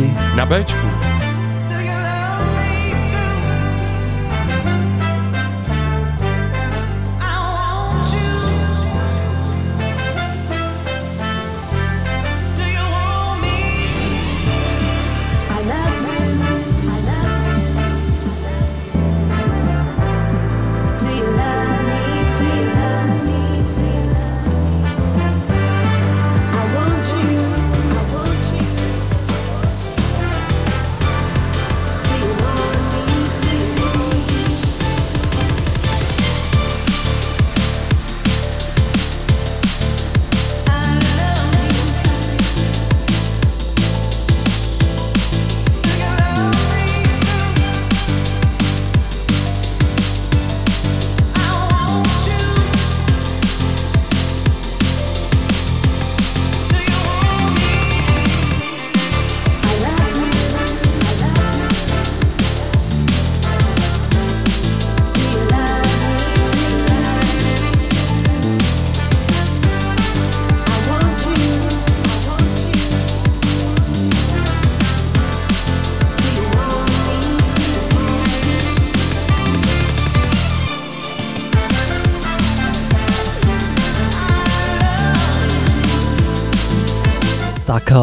7 do 9 na Bčku.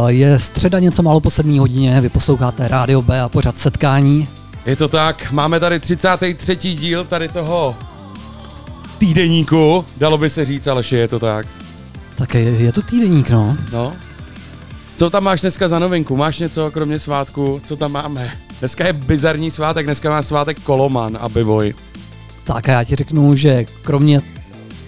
Je středa něco málo po 7 hodině, vy posloucháte Rádio B a pořad setkání. Je to tak, máme tady 33. díl tady toho týdeníku, dalo by se říct, ale je to tak. Tak je, je to týdeník, no. No. Co tam máš dneska za novinku? Máš něco kromě svátku? Co tam máme? Dneska je bizarní svátek, dneska má svátek Koloman a Bivoj. Tak a já ti řeknu, že kromě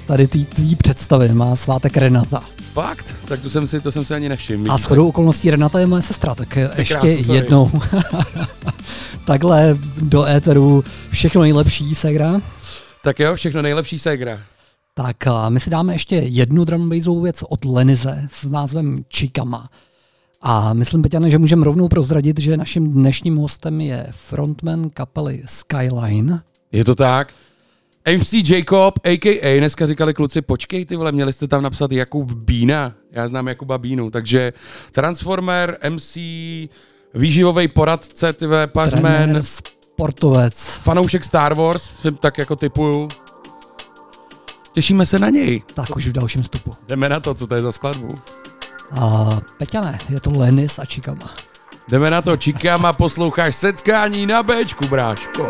tady tvý představy má svátek Renata. Fakt? Tak to jsem si, to jsem si ani nevšiml. A shodou okolností Renata je moje sestra, tak Ty ještě krásno, jednou. Takhle do éteru všechno nejlepší, Segra. Tak jo, všechno nejlepší, Segra. Tak a my si dáme ještě jednu drum věc od Lenize s názvem Chikama. A myslím, Peťane, že můžeme rovnou prozradit, že naším dnešním hostem je frontman kapely Skyline. Je to tak? MC Jacob, a.k.a. dneska říkali kluci, počkej ty vole, měli jste tam napsat Jakub Bína, já znám Jakuba Bínu, takže Transformer, MC, výživový poradce, ty vole, pařmen, sportovec, fanoušek Star Wars, tak jako typuju. Těšíme se na něj. Tak už v dalším stupu. Jdeme na to, co to je za skladbu. A Peťane, je to Lenis a Čikama. Jdeme na to, Čikama, posloucháš setkání na Bčku, bráško.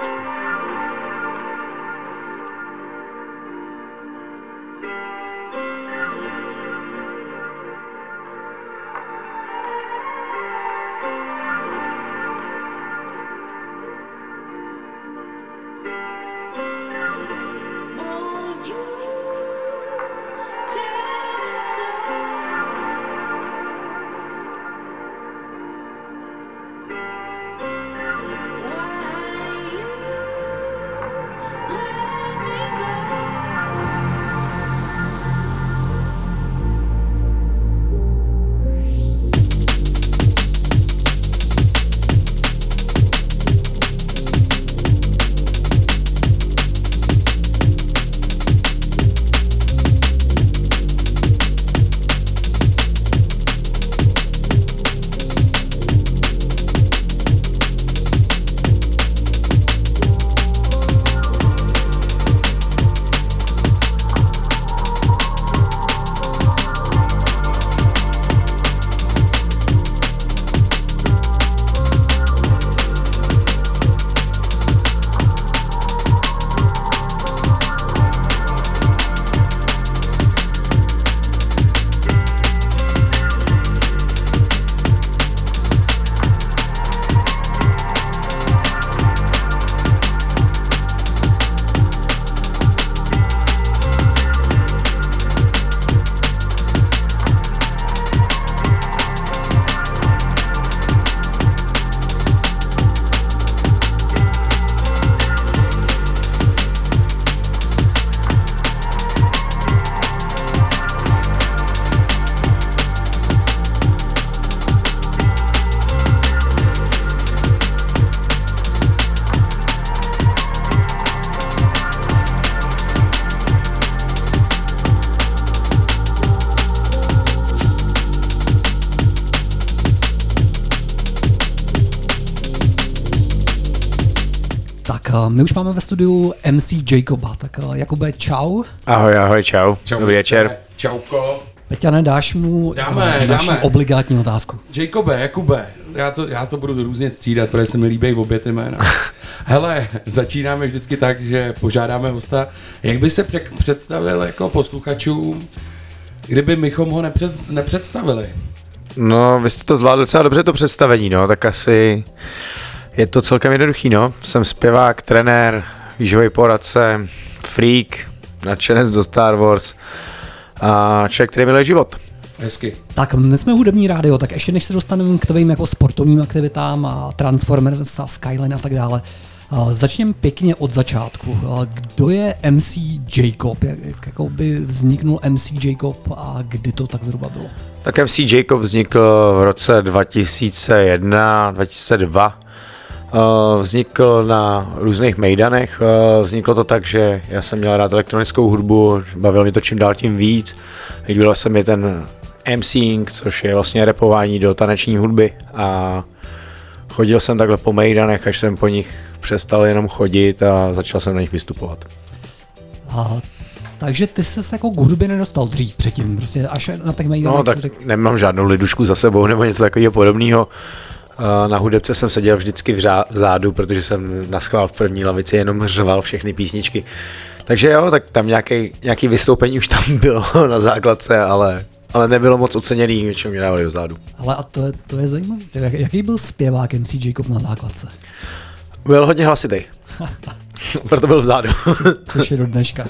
Už máme ve studiu MC Jacoba, tak eh, Jakube, čau. Ahoj, ahoj, čau. čau Dobrý večer. Čauko. Peťane, dáš mu dáme, uh, naši dáme. obligátní otázku. Jacobe, Jakube, já to, já to budu různě střídat, protože se mi líbí v obě ty jména. Hele, začínáme vždycky tak, že požádáme hosta, jak by se představil jako posluchačům, kdyby mychom ho nepřed, nepředstavili. No, vy jste to zvládli docela dobře to představení, no, tak asi je to celkem jednoduchý, no. Jsem zpěvák, trenér, výživový poradce, freak, nadšenec do Star Wars a člověk, který miluje život. Hezky. Tak my jsme hudební rádio, tak ještě než se dostaneme k tvým jako sportovním aktivitám a Transformers a Skyline a tak dále, Začněme pěkně od začátku. Kdo je MC Jacob? Jak, jak by vzniknul MC Jacob a kdy to tak zhruba bylo? Tak MC Jacob vznikl v roce 2001, 2002 Eh, vznikl na různých mejdanech. Eh, vzniklo to tak, že já jsem měl rád elektronickou hudbu, bavil mě to čím dál tím víc. Líbil se mi ten MCing, což je vlastně repování do taneční hudby a chodil jsem takhle po mejdanech, až jsem po nich přestal jenom chodit a začal jsem na nich vystupovat. A, takže ty se jako k hudbě nedostal dřív předtím, prostě až na těch mejdanech? No tak řek... nemám žádnou lidušku za sebou nebo něco takového podobného. Na hudebce jsem seděl vždycky vzadu, protože jsem naschvál v první lavici jenom řval všechny písničky. Takže jo, tak tam nějaký, nějaký vystoupení už tam bylo na základce, ale, ale nebylo moc oceněný, většinou mě dávali dozadu. Ale a to je, to je zajímavé. Jaký byl zpěvák MC Jacob na základce? Byl hodně hlasitý. Proto byl vzadu. Což je do dneška.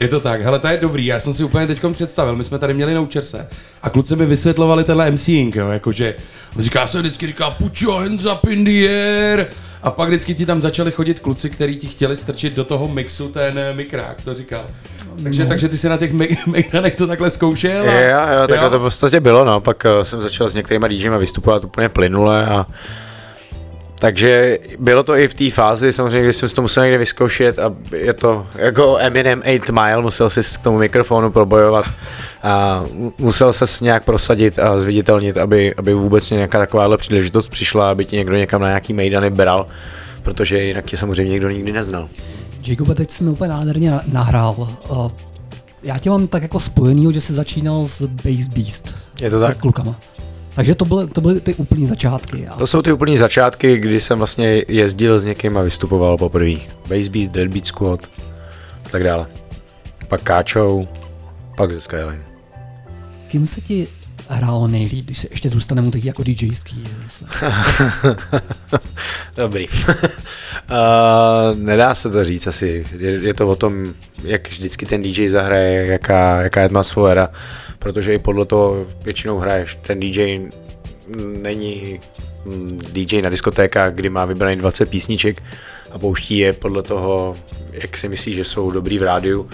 Je to tak, hele, to je dobrý, já jsem si úplně teď představil, my jsme tady měli noučerse a kluci mi vysvětlovali tenhle MCing, jo, jakože, on říká se vždycky říká, put your hands up in the air, a pak vždycky ti tam začali chodit kluci, kteří ti chtěli strčit do toho mixu ten eh, mikrák, to říkal. Takže, no. takže ty si na těch mikranech to takhle zkoušel? A... Jo, jo, takhle jo? to v podstatě bylo, no, pak uh, jsem začal s některými DJmi vystupovat úplně plynule a takže bylo to i v té fázi, samozřejmě, když jsem to musel někde vyzkoušet a je to jako Eminem 8 Mile, musel si k tomu mikrofonu probojovat a musel se nějak prosadit a zviditelnit, aby, aby vůbec nějaká takováhle příležitost přišla, aby ti někdo někam na nějaký mejdany bral, protože jinak tě samozřejmě někdo nikdy neznal. Jacob, teď jsme úplně nádherně nahrál. Já tě mám tak jako spojenýho, že jsi začínal s Bass Beast. Je to tak? Klukama. Takže to byly, to byly ty úplní začátky. A... To jsou ty úplní začátky, kdy jsem vlastně jezdil s někým a vystupoval poprvé. Bass Beast, Dead Beat Squad a tak dále. Pak Káčou, pak ze Skyline. S kým se ti hrálo nejlíp, když se ještě zůstaneme taky jako DJský? Dobrý. uh, nedá se to říct asi. Je, je to o tom, jak vždycky ten DJ zahraje, jaká, jaká atmosféra, protože i podle toho většinou hraješ. Ten DJ není mm, DJ na diskotékách, kdy má vybraný 20 písniček a pouští je podle toho, jak si myslí, že jsou dobrý v rádiu,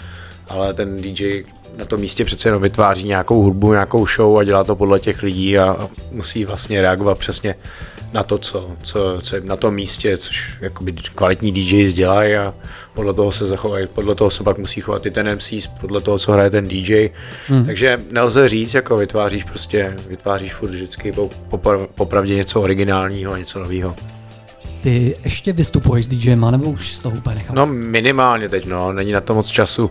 ale ten DJ na tom místě přece jenom vytváří nějakou hudbu, nějakou show a dělá to podle těch lidí a, a musí vlastně reagovat přesně na to, co, co, co je na tom místě, což jakoby kvalitní DJs dělají a podle toho se zachovají, podle toho se pak musí chovat i ten MC, podle toho, co hraje ten DJ. Hmm. Takže nelze říct, jako vytváříš prostě, vytváříš furt vždycky popravdě něco originálního a něco nového. Ty ještě vystupuješ s DJem, nebo už z toho úplně nechal? No minimálně teď, no, není na to moc času.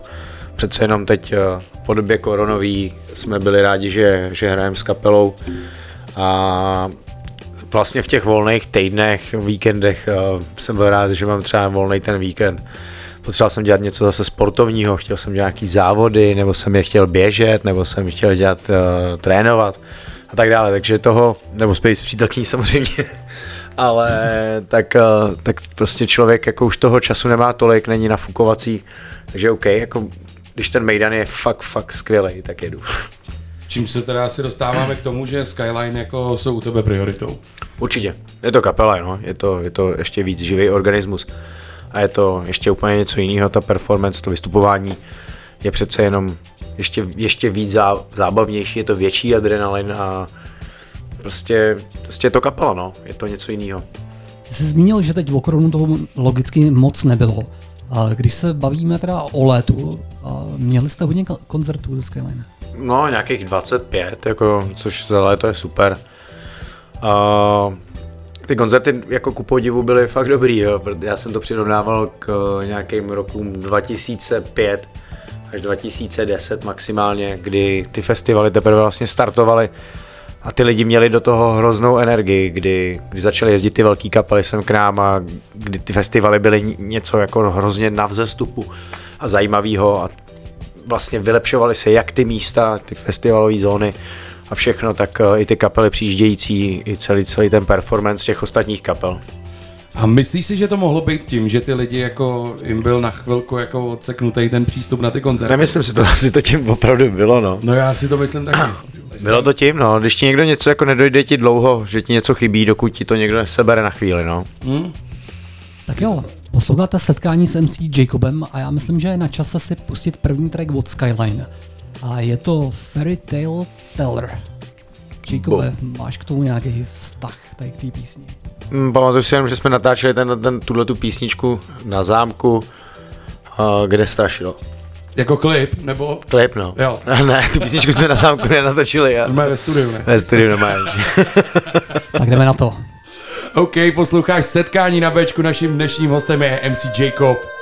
Přece jenom teď eh, po době koronový jsme byli rádi, že, že hrajeme s kapelou a vlastně v těch volných týdnech, víkendech uh, jsem byl rád, že mám třeba volný ten víkend. Potřeboval jsem dělat něco zase sportovního, chtěl jsem dělat nějaký závody, nebo jsem je chtěl běžet, nebo jsem chtěl dělat, uh, trénovat a tak dále, takže toho, nebo spíš přítelkyní samozřejmě, ale tak, uh, tak prostě člověk jako už toho času nemá tolik, není nafukovací, takže OK, jako když ten Mejdan je fakt, fakt skvělý, tak jedu. Čím se teda asi dostáváme k tomu, že Skyline jako jsou u tebe prioritou. Určitě. Je to kapela, no. je, to, je to ještě víc živý organismus. A je to ještě úplně něco jiného, ta performance, to vystupování je přece jenom ještě, ještě víc zá, zábavnější, je to větší adrenalin a prostě, prostě je to kapela, no. je to něco jiného. Ty jsi zmínil, že teď v okronu toho logicky moc nebylo. Když se bavíme teda o létu, měli jste hodně koncertů do Skyline? No, nějakých 25, jako, což za léto je super. Uh, ty koncerty jako ku podivu byly fakt dobrý, jo. já jsem to přirovnával k nějakým rokům 2005 až 2010 maximálně, kdy ty festivaly teprve vlastně startovaly a ty lidi měli do toho hroznou energii, kdy, kdy začaly jezdit ty velký kapely sem k nám a kdy ty festivaly byly něco jako hrozně na vzestupu a zajímavého a vlastně vylepšovaly se jak ty místa, ty festivalové zóny a všechno, tak eh, i ty kapely přijíždějící, i celý, celý ten performance těch ostatních kapel. A myslíš si, že to mohlo být tím, že ty lidi jako jim byl na chvilku jako odseknutý ten přístup na ty koncerty? Nemyslím si to, asi to tím opravdu bylo, no. No já si to myslím taky. Bylo to tím, no, když ti někdo něco jako nedojde ti dlouho, že ti něco chybí, dokud ti to někdo nesebere na chvíli, no. Hmm. Tak jo, posloucháte setkání s MC Jacobem a já myslím, že je na čase si pustit první track od Skyline. A je to Fairy Tale Teller. Jacobe, Bo. máš k tomu nějaký vztah tady k té písni? Mm, pamatuju si jenom, že jsme natáčeli ten, ten, tuhle tu písničku na zámku, uh, kde strašilo. Jako klip, nebo? Klip, no. Jo. ne, tu písničku jsme na zámku nenatočili. Jsme ve studiu, ne? Ve studiu normálně. tak jdeme na to. OK, posloucháš setkání na Bčku, naším dnešním hostem je MC Jacob.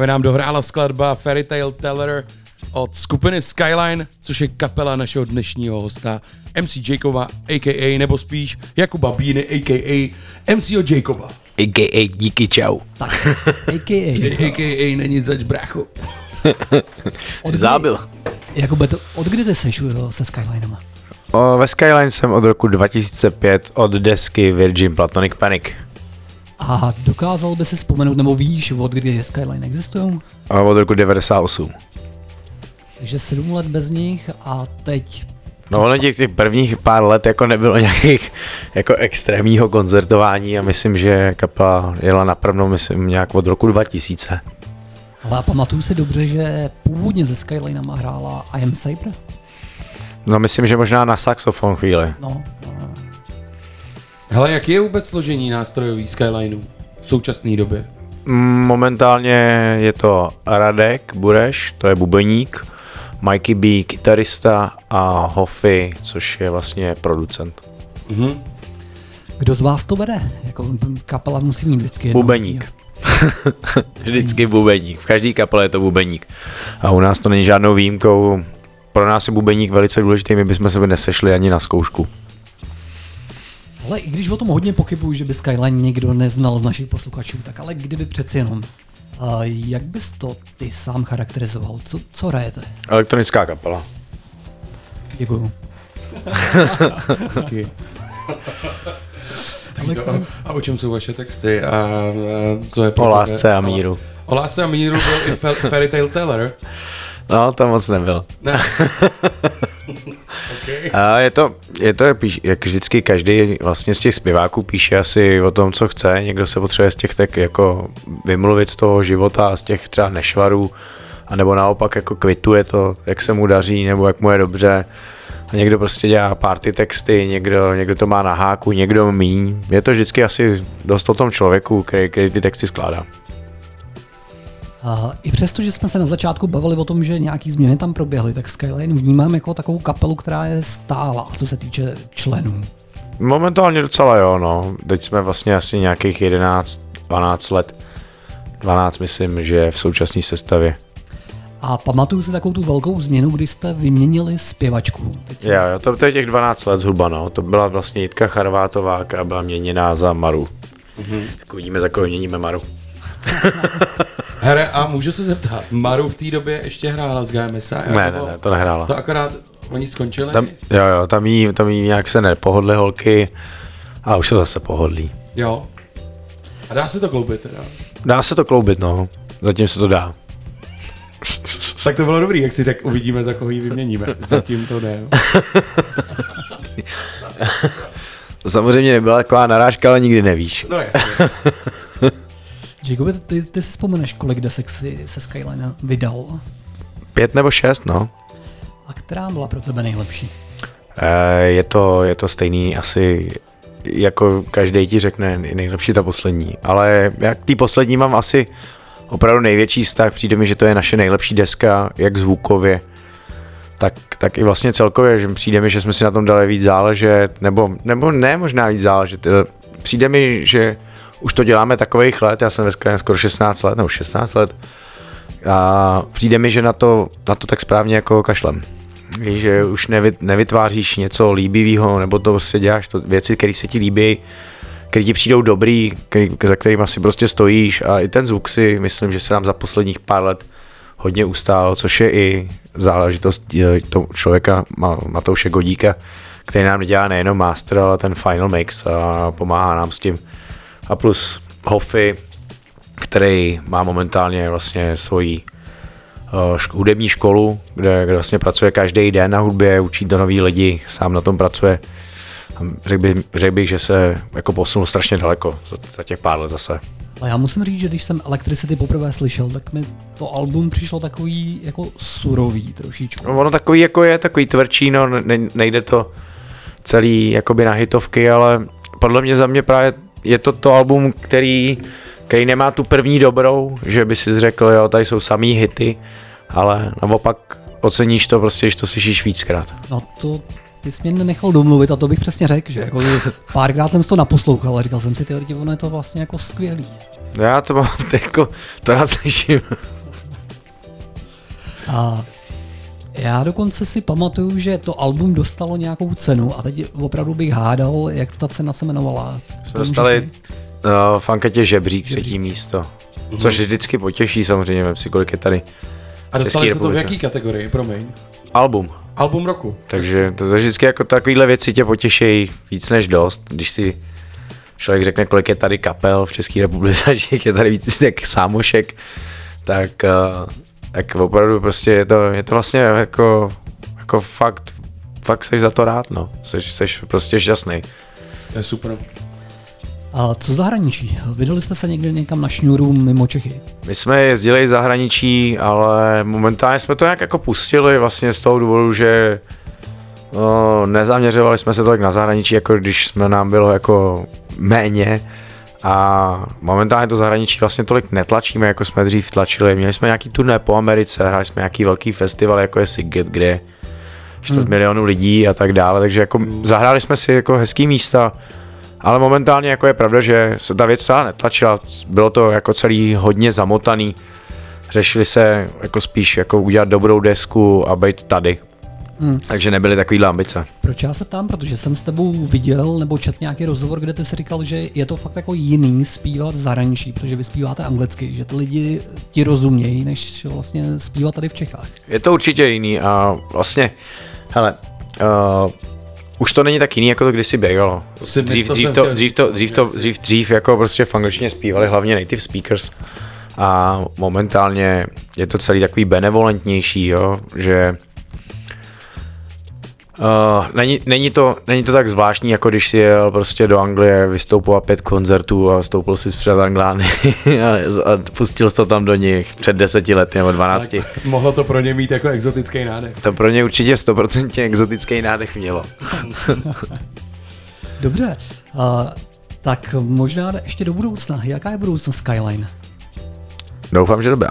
Právě nám dohrála skladba Fairy Tale Teller od skupiny Skyline, což je kapela našeho dnešního hosta MC Jacoba, a.k.a. nebo spíš Jakuba Bíny, a.k.a. MCO Jacoba. A.k.a. díky čau. Tak, a.k.a. A.k.a. není zač brácho. Od kdy- Zábil. Jakube, to, od kdy ty seš se Skylinema? O, ve Skyline jsem od roku 2005 od desky Virgin Platonic Panic. A dokázal by si vzpomenout, nebo víš, od kdy Skyline existují? A od roku 98. Takže sedm let bez nich a teď No ono těch, těch prvních pár let jako nebylo nějakých jako extrémního koncertování a myslím, že kapela jela napravno, myslím, nějak od roku 2000. Ale já pamatuju si dobře, že původně ze Skylinema hrála I Am Saber. No myslím, že možná na saxofon chvíli. No, no. Hele, jak je vůbec složení nástrojový Skylineu v současné době? Mm, Momentálně je to Radek Bureš, to je bubeník, Mikey B, kytarista a Hoffy, což je vlastně producent. Mhm. Kdo z vás to vede? Jako kapela musí mít vždycky jednoho Bubeník. Vždycky bubeník. V každé kapele je to bubeník. A u nás to není žádnou výjimkou. Pro nás je bubeník velice důležitý, my bychom se nesešli ani na zkoušku. Ale i když o tom hodně pochybuju, že by Skyline někdo neznal z našich posluchačů, tak ale kdyby přeci jenom. A jak bys to ty sám charakterizoval? Co, co hrajete? Elektronická kapela. Děkuju. Taky. Tak to, a, a o čem jsou vaše texty? A, a co je O lásce a míru. O lásce a míru byl i Fa- Fairy Tale Teller. No, to moc nebyl. Ne. okay. A je to, je to píš, jak vždycky každý vlastně z těch zpěváků píše asi o tom, co chce. Někdo se potřebuje z těch tak jako vymluvit z toho života a z těch třeba nešvarů, a nebo naopak jako kvituje to, jak se mu daří, nebo jak mu je dobře. A někdo prostě dělá party texty, někdo, někdo to má na háku, někdo míň. Je to vždycky asi dost o tom člověku, který, který ty texty skládá. A I přesto, že jsme se na začátku bavili o tom, že nějaký změny tam proběhly, tak Skyline vnímám jako takovou kapelu, která je stála, co se týče členů. Momentálně docela jo, no. Teď jsme vlastně asi nějakých 11, 12 let. 12 myslím, že v současné sestavě. A pamatuju si takovou tu velkou změnu, kdy jste vyměnili zpěvačku. Teď Jo, jo, to, to je těch 12 let zhruba, no. To byla vlastně Jitka Charvátová, která byla měněná za Maru. Mm-hmm. Tak uvidíme, za koho měníme Maru. Here, a můžu se zeptat, Maru v té době ještě hrála s GMSA? Ne, ne, ne, to nehrála. To akorát oni skončili? Tam, jo, jo, tam jí, tam jí nějak se nepohodly holky, a už se zase pohodlí. Jo. A dá se to kloubit teda? Dá se to kloubit, no. Zatím se to dá. Tak to bylo dobrý, jak si řekl, uvidíme, za koho ji vyměníme. Zatím to ne. To samozřejmě nebyla taková narážka, ale nikdy nevíš. No jasně. Jacobi, ty, ty si vzpomeneš, kolik desek si se Skyline vydal? Pět nebo šest, no. A která byla pro tebe nejlepší? Eh, Je to, je to stejný asi jako každý ti řekne nejlepší ta poslední, ale jak k té poslední mám asi opravdu největší vztah, přijde mi, že to je naše nejlepší deska, jak zvukově, tak, tak i vlastně celkově, že přijde mi, že jsme si na tom dali víc záležet, nebo, nebo ne možná víc záležet, eh, přijde mi, že už to děláme takových let, já jsem Skyline skoro 16 let, nebo 16 let, a přijde mi, že na to, na to tak správně jako kašlem. Víš, že už nevy, nevytváříš něco líbivého, nebo to prostě děláš to, věci, které se ti líbí, které ti přijdou dobrý, který, za kterým asi prostě stojíš a i ten zvuk si myslím, že se nám za posledních pár let hodně ustál, což je i záležitost toho člověka Ma- Matouše Godíka, který nám dělá nejenom master, ale ten final mix a pomáhá nám s tím. A plus Hoffy, který má momentálně vlastně svoji šk- hudební školu, kde, kde vlastně pracuje každý den na hudbě, učí to nový lidi, sám na tom pracuje. Řekl bych, řekl bych, že se jako posunul strašně daleko za, za těch pár let zase. A já musím říct, že když jsem Electricity poprvé slyšel, tak mi to album přišlo takový jako surový trošičku. No, ono takový jako je, takový tvrdší, no, ne, nejde to celý jakoby na hitovky, ale podle mě za mě právě je to to album, který, který nemá tu první dobrou, že by si řekl, jo, tady jsou samý hity, ale naopak oceníš to prostě, když to slyšíš víckrát. No to ty jsi mě nenechal domluvit a to bych přesně řekl, že jako párkrát jsem si to naposlouchal a říkal jsem si, ty lidi, ono je to vlastně jako skvělý. Já to mám, to jako, to rád slyším. A já dokonce si pamatuju, že to album dostalo nějakou cenu a teď opravdu bych hádal, jak ta cena se jmenovala. Jsme dostali uh, v anketě žebřík, třetí místo. Což vždycky potěší samozřejmě, vem si kolik je tady A dostali jste to v jaký kategorii, promiň? album. Album roku. Takže to, to vždycky jako takovýhle věci tě potěší víc než dost, když si člověk řekne, kolik je tady kapel v České republice, že je tady víc jak sámošek, tak, uh, tak opravdu prostě je to, je to vlastně jako, jako fakt, fakt seš za to rád, no. Seš, seš prostě šťastný. To je super. A co zahraničí? Vydali jste se někdy někam na šňůru mimo Čechy? My jsme jezdili v zahraničí, ale momentálně jsme to nějak jako pustili vlastně z toho důvodu, že no, nezaměřovali jsme se tolik na zahraničí, jako když jsme nám bylo jako méně. A momentálně to zahraničí vlastně tolik netlačíme, jako jsme dřív tlačili. Měli jsme nějaký turné po Americe, hráli jsme nějaký velký festival, jako je Siget, kde čtvrt milionu lidí a tak dále, takže jako zahráli jsme si jako hezký místa, ale momentálně jako je pravda, že se ta věc celá netlačila, bylo to jako celý hodně zamotaný, řešili se jako spíš jako udělat dobrou desku a být tady. Hmm. Takže nebyly takovýhle ambice. Proč já se ptám, protože jsem s tebou viděl nebo čet nějaký rozhovor, kde ty si říkal, že je to fakt jako jiný zpívat v zahraničí, protože vy zpíváte anglicky, že ty lidi ti rozumějí, než vlastně zpívat tady v Čechách. Je to určitě jiný a vlastně, hele, uh, už to není tak jiný, jako to kdysi bývalo. si Dřív, to dřív, to, dřív, to, dřív, to, dřív, dřív jako prostě v angličtině zpívali hlavně native speakers a momentálně je to celý takový benevolentnější, jo, že Uh, není, není, to, není to tak zvláštní, jako když si jel prostě do Anglie, vystoupil pět koncertů a stoupil si před Anglány a, a pustil jsi to tam do nich před deseti lety nebo dvanácti. Mohlo to pro ně mít jako exotický nádech. To pro ně určitě 100% exotický nádech mělo. Dobře, uh, tak možná ještě do budoucna. Jaká je budoucnost Skyline? Doufám, že dobrá.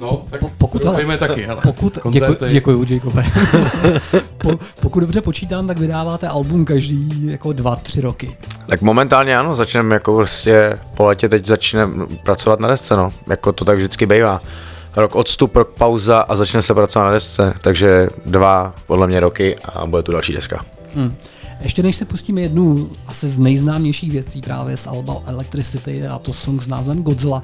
No, tak Po- pokud ale- taky, hele. Pokud, děkuji, děkuji, Jacobe. po, pokud dobře počítám, tak vydáváte album každý jako dva, tři roky. Tak momentálně ano, začneme jako prostě po letě teď začneme pracovat na desce, no. Jako to tak vždycky bývá. Rok odstup, rok pauza a začne se pracovat na desce, takže dva podle mě roky a bude tu další deska. Hmm. Ještě než se pustíme jednu asi z nejznámějších věcí právě z Alba Electricity a to song s názvem Godzilla,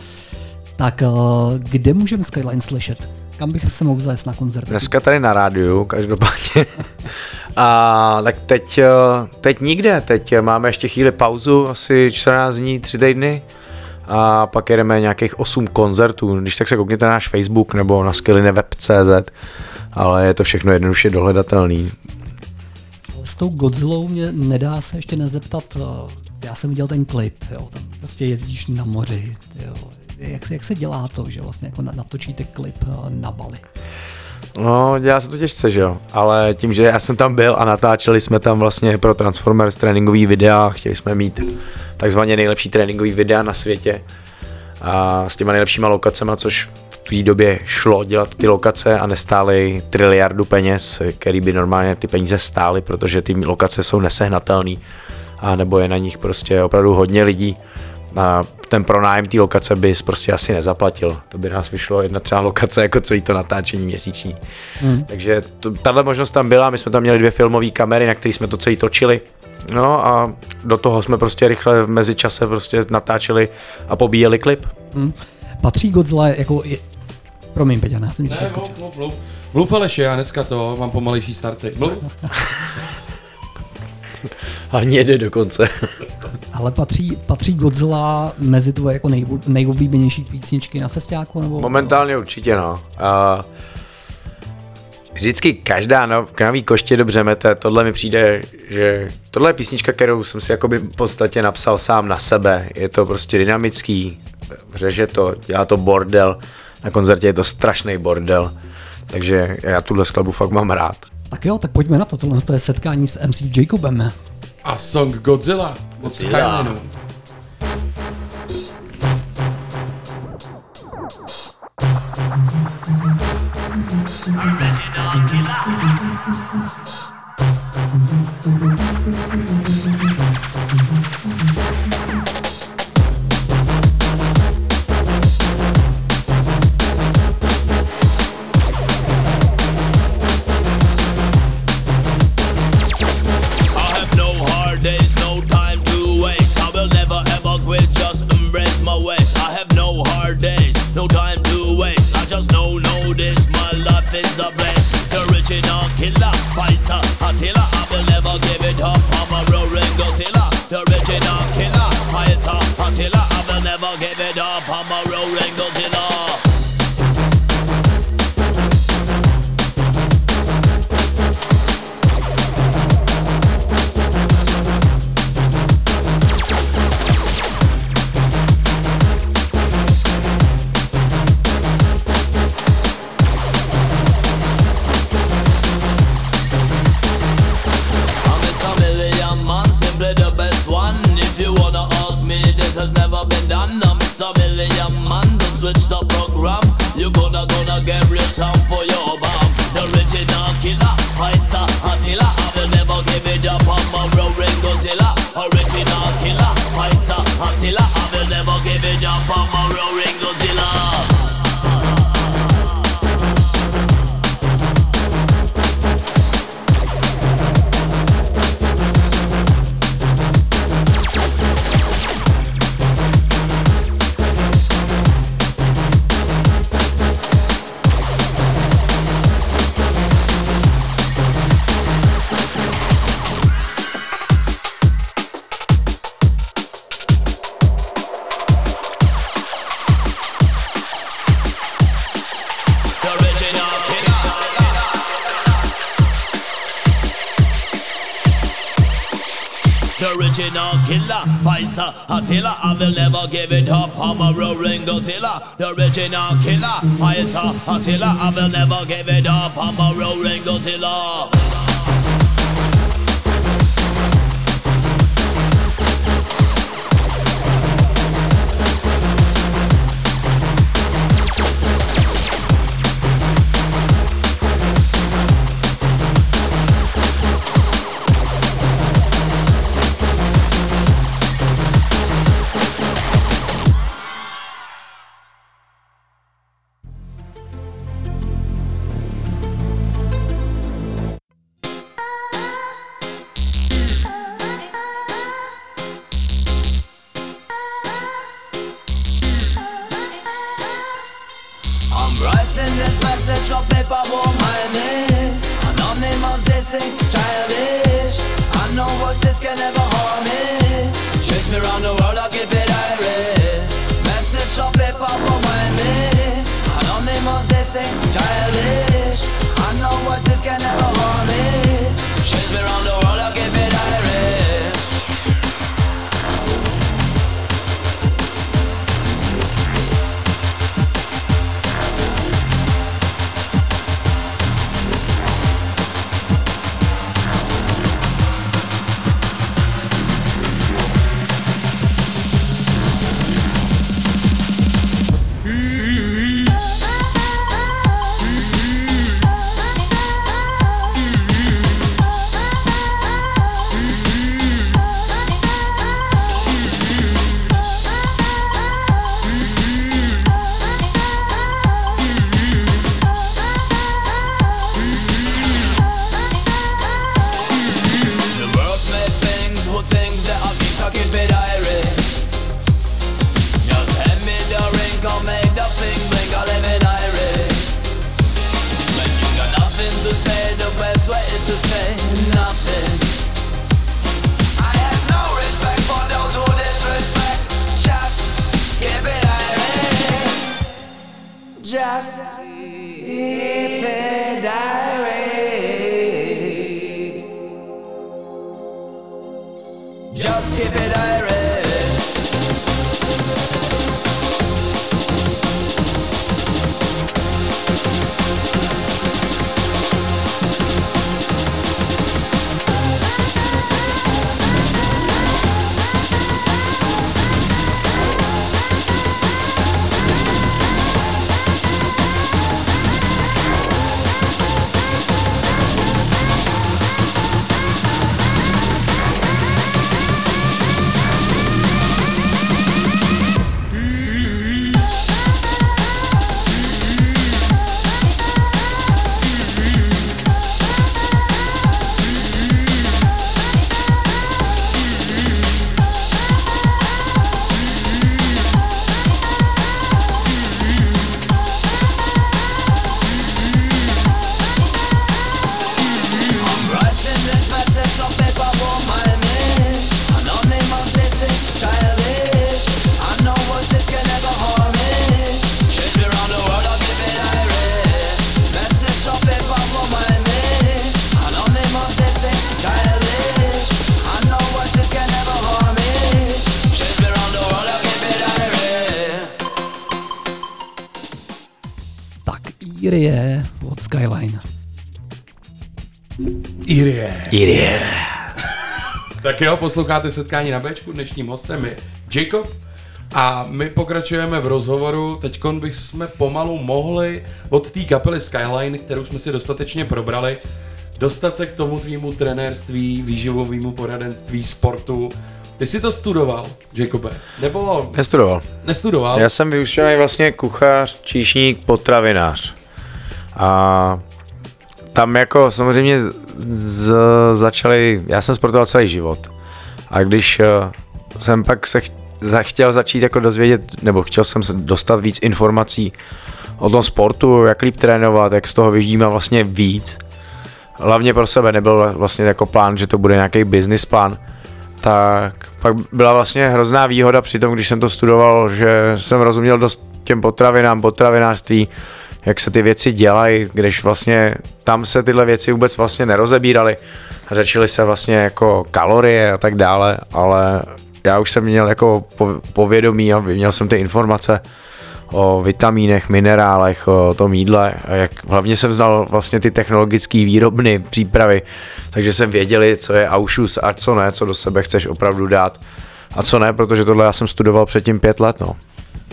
tak uh, kde můžeme Skyline slyšet? Kam bych se mohl zajít na koncert? Dneska tady na rádiu, každopádně. A tak teď, eh, teď nikde, teď máme ještě chvíli pauzu, asi 14 dní, 3 týdny. A pak jedeme nějakých 8 koncertů, když tak se koukněte na náš Facebook nebo na skillineweb.cz, ale je to všechno jednoduše dohledatelný. S tou Godzillou mě nedá se ještě nezeptat, uh, já jsem viděl ten klip, jo, tam prostě jezdíš na moři, jo. Jak, jak se dělá to, že vlastně jako na- natočíte klip uh, na Bali? No, dělá se to těžce, že jo, ale tím, že já jsem tam byl a natáčeli jsme tam vlastně pro Transformers tréninkový videa, chtěli jsme mít takzvaně nejlepší tréninkový videa na světě. A s těma nejlepšíma lokacemi, což v té době šlo dělat ty lokace a nestály triliardu peněz, který by normálně ty peníze stály, protože ty lokace jsou nesehnatelné a nebo je na nich prostě opravdu hodně lidí a ten pronájem té lokace bys prostě asi nezaplatil. To by nás vyšlo jedna třeba lokace jako celý to natáčení měsíční. Hmm. Takže to, tahle možnost tam byla, my jsme tam měli dvě filmové kamery, na kterých jsme to celý točili. No a do toho jsme prostě rychle v mezičase prostě natáčeli a pobíjeli klip. Hm? Patří Godzilla jako... Je... Promiň, Peťa, já jsem Ne, mluv, mluv, mluv. Mluv Aleši, já dneska to mám pomalejší starty. Mluv. Ani jede dokonce. Ale patří, patří Godzilla mezi tvoje jako nej, nejoblíbenější písničky na festiáku? Nebo? Momentálně určitě, no. A vždycky každá no, nový koště dobře mete, tohle mi přijde, že tohle je písnička, kterou jsem si jakoby v podstatě napsal sám na sebe. Je to prostě dynamický, řeže to, dělá to bordel, na koncertě je to strašný bordel, takže já tuhle skladbu fakt mám rád. Tak jo, tak pojďme na to. Tohle je setkání s MC Jacobem. A song Godzilla od Godzilla. Skylinu. I I will never give it up. I'm a roaring Godzilla. The original killer, fighter, Attila. I will never give it up. I'm a roaring Godzilla. I'm posloucháte setkání na Bčku, dnešním hostem je Jacob a my pokračujeme v rozhovoru. Teď bychom pomalu mohli od té kapely Skyline, kterou jsme si dostatečně probrali, dostat se k tomu tvýmu trenérství, výživovému poradenství, sportu. Ty jsi to studoval, Jacobe? Nebo Nestudoval. nestudoval? Já jsem vyučený vlastně kuchař, číšník, potravinář. A tam jako samozřejmě z, z, začali, já jsem sportoval celý život. A když uh, jsem pak se ch, za, chtěl začít jako dozvědět, nebo chtěl jsem se dostat víc informací o tom sportu, jak líp trénovat, jak z toho vyždíme vlastně víc. Hlavně pro sebe nebyl vlastně jako plán, že to bude nějaký business plán. Tak pak byla vlastně hrozná výhoda při tom, když jsem to studoval, že jsem rozuměl dost těm potravinám, potravinářství, jak se ty věci dělají, když vlastně tam se tyhle věci vůbec vlastně nerozebíraly a řečily se vlastně jako kalorie a tak dále, ale já už jsem měl jako po- povědomí a měl jsem ty informace o vitamínech, minerálech, o tom jídle a jak hlavně jsem znal vlastně ty technologické výrobny, přípravy, takže jsem věděli, co je aušus a co ne, co do sebe chceš opravdu dát a co ne, protože tohle já jsem studoval předtím pět let, no.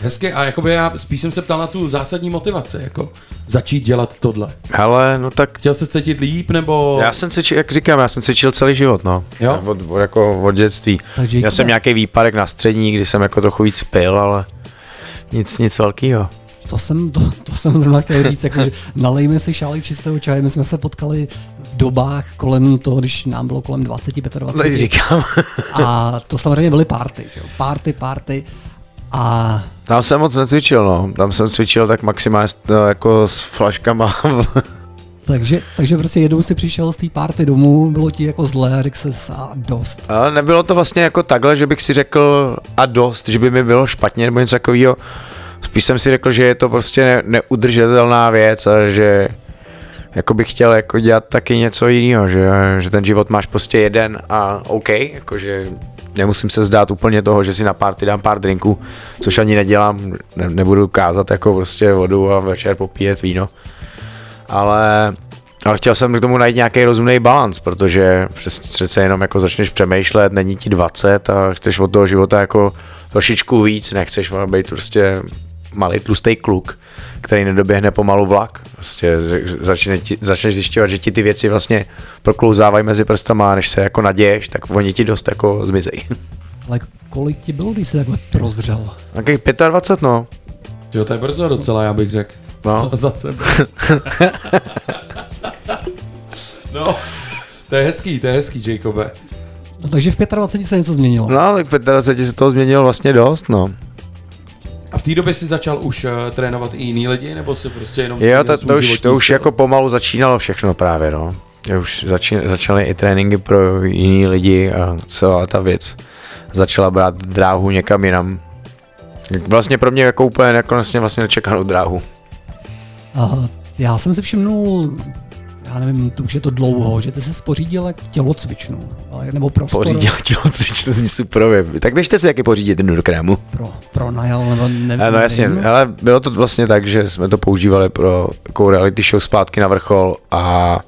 Hezky, a jakoby já spíš jsem se ptal na tu zásadní motivaci, jako začít dělat tohle. Ale no tak Chtěl se cítit líp, nebo... Já jsem cvičil, jak říkám, já jsem cvičil celý život, no. Jo? Od, od, jako od dětství. Takže Měl jsem nějaký výpadek na střední, kdy jsem jako trochu víc pil, ale nic, nic velkého. To jsem, to, to jsem zrovna chtěl říct, jako, že nalejme si šálek čistého čaje, my jsme se potkali v dobách kolem toho, když nám bylo kolem 20, 25. Teď říkám. A to samozřejmě byly party, že jo? Party, party. A Tam jsem moc necvičil, no. Tam jsem cvičil tak maximálně s- no, jako s flaškama. takže, takže prostě jednou si přišel z té party domů, bylo ti jako zlé a řekl se a dost. ale nebylo to vlastně jako takhle, že bych si řekl a dost, že by mi bylo špatně nebo něco takového. Spíš jsem si řekl, že je to prostě ne, neudržitelná věc a že jako bych chtěl jako dělat taky něco jiného, že, že ten život máš prostě jeden a OK, jakože nemusím se zdát úplně toho, že si na party dám pár drinků, což ani nedělám, ne, nebudu kázat jako prostě vodu a večer popíjet víno. Ale, ale chtěl jsem k tomu najít nějaký rozumný balans, protože přece jenom jako začneš přemýšlet, není ti 20 a chceš od toho života jako trošičku víc, nechceš být prostě malý tlustý kluk, který nedoběhne pomalu vlak. Prostě začne ti, začneš zjišťovat, že ti ty věci vlastně proklouzávají mezi prstama a než se jako naděješ, tak oni ti dost jako zmizej. Ale kolik ti bylo, když jsi takhle prozřel? Takových 25, no. Jo, to je brzo docela, já bych řekl. No. Za sebe. no, to je hezký, to je hezký, Jacobe. No, takže v 25 se něco změnilo. No, tak v 25 se toho změnilo vlastně dost, no. A v té době jsi začal už uh, trénovat i jiný lidi, nebo si prostě jenom... Jo, to, to, už, to už jako pomalu začínalo všechno právě, no. Už začín, začaly i tréninky pro jiný lidi a celá ta věc začala brát dráhu někam jinam. Vlastně pro mě jako úplně nakonec vlastně nečekanou dráhu. Uh, já jsem si všimnul, já nevím, to už je to dlouho, že ty jsi spořídil tělocvičnu, nebo prostor Pořídil tělocvičnu zní superově. Tak běžte si jaký pořídit jednu do krému. pro, pro najal, nebo nevím. Ano, jasně, nevím. ale bylo to vlastně tak, že jsme to používali pro takovou reality show zpátky na vrchol a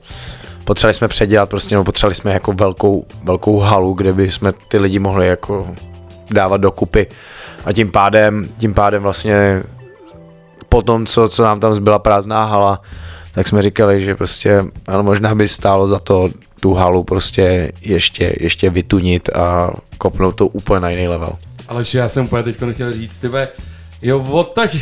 potřebovali jsme předělat prostě, nebo potřebovali jsme jako velkou, velkou halu, kde by jsme ty lidi mohli jako dávat dokupy a tím pádem, tím pádem vlastně po tom, co, co nám tam zbyla prázdná hala, tak jsme říkali, že prostě ale možná by stálo za to tu halu prostě ještě, ještě vytunit a kopnout to úplně na jiný level. Ale že já jsem úplně teď chtěl říct, tyve, jo, odtaď,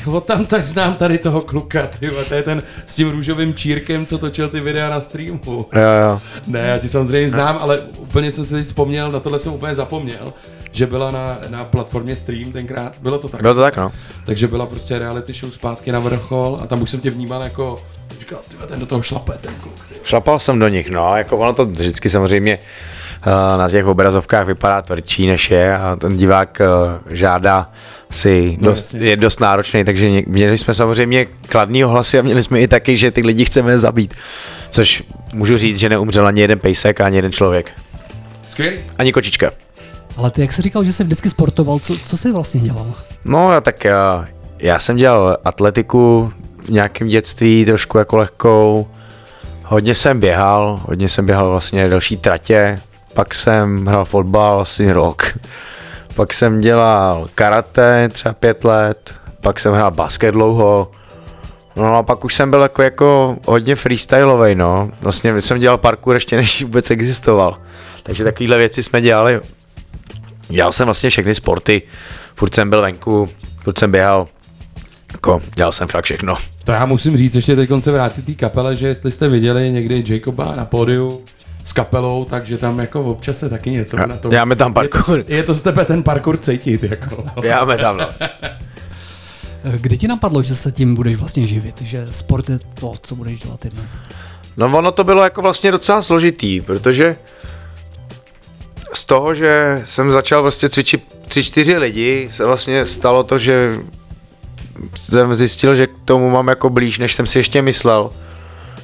tak znám tady toho kluka, tyve, to je ten s tím růžovým čírkem, co točil ty videa na streamu. Jo, jo. Ne, já ti samozřejmě znám, ale úplně jsem si vzpomněl, na tohle jsem úplně zapomněl, že byla na, na platformě stream tenkrát, bylo to tak. Bylo to tak, no. Takže byla prostě reality show zpátky na vrchol a tam už jsem tě vnímal jako, říkal, tyve, ten do toho šlape, ten kluk. Tyve. Šlapal jsem do nich, no, jako ono to vždycky samozřejmě uh, na těch obrazovkách vypadá tvrdší než je a ten divák uh, žádá si No, dost, jasně. je dost náročný, takže měli jsme samozřejmě kladný ohlasy a měli jsme i taky, že ty lidi chceme zabít. Což můžu říct, že neumřel ani jeden pejsek, ani jeden člověk. Skvělý. Ani kočička. Ale ty, jak jsi říkal, že jsi vždycky sportoval, co, co jsi vlastně dělal? No a tak já, já jsem dělal atletiku v nějakém dětství, trošku jako lehkou. Hodně jsem běhal, hodně jsem běhal vlastně delší tratě. Pak jsem hrál fotbal asi rok. Pak jsem dělal karate třeba pět let. Pak jsem hrál basket dlouho. No a pak už jsem byl jako, jako hodně freestyleový, no. Vlastně jsem dělal parkour ještě než vůbec existoval. Takže takovéhle věci jsme dělali Dělal jsem vlastně všechny sporty, furt jsem byl venku, furt jsem běhal, jako dělal jsem fakt všechno. To já musím říct, ještě teď se vrátit té kapele, že jestli jste viděli někdy Jacoba na pódiu s kapelou, takže tam jako občas se taky něco Já- na tom. děláme tam parkour. Je to, je to z tebe ten parkour cítit, jako. Jáme tam, no. Kdy ti napadlo, že se tím budeš vlastně živit, že sport je to, co budeš dělat jednou? No ono to bylo jako vlastně docela složitý, protože z toho, že jsem začal prostě cvičit tři, čtyři lidi, se vlastně stalo to, že jsem zjistil, že k tomu mám jako blíž, než jsem si ještě myslel.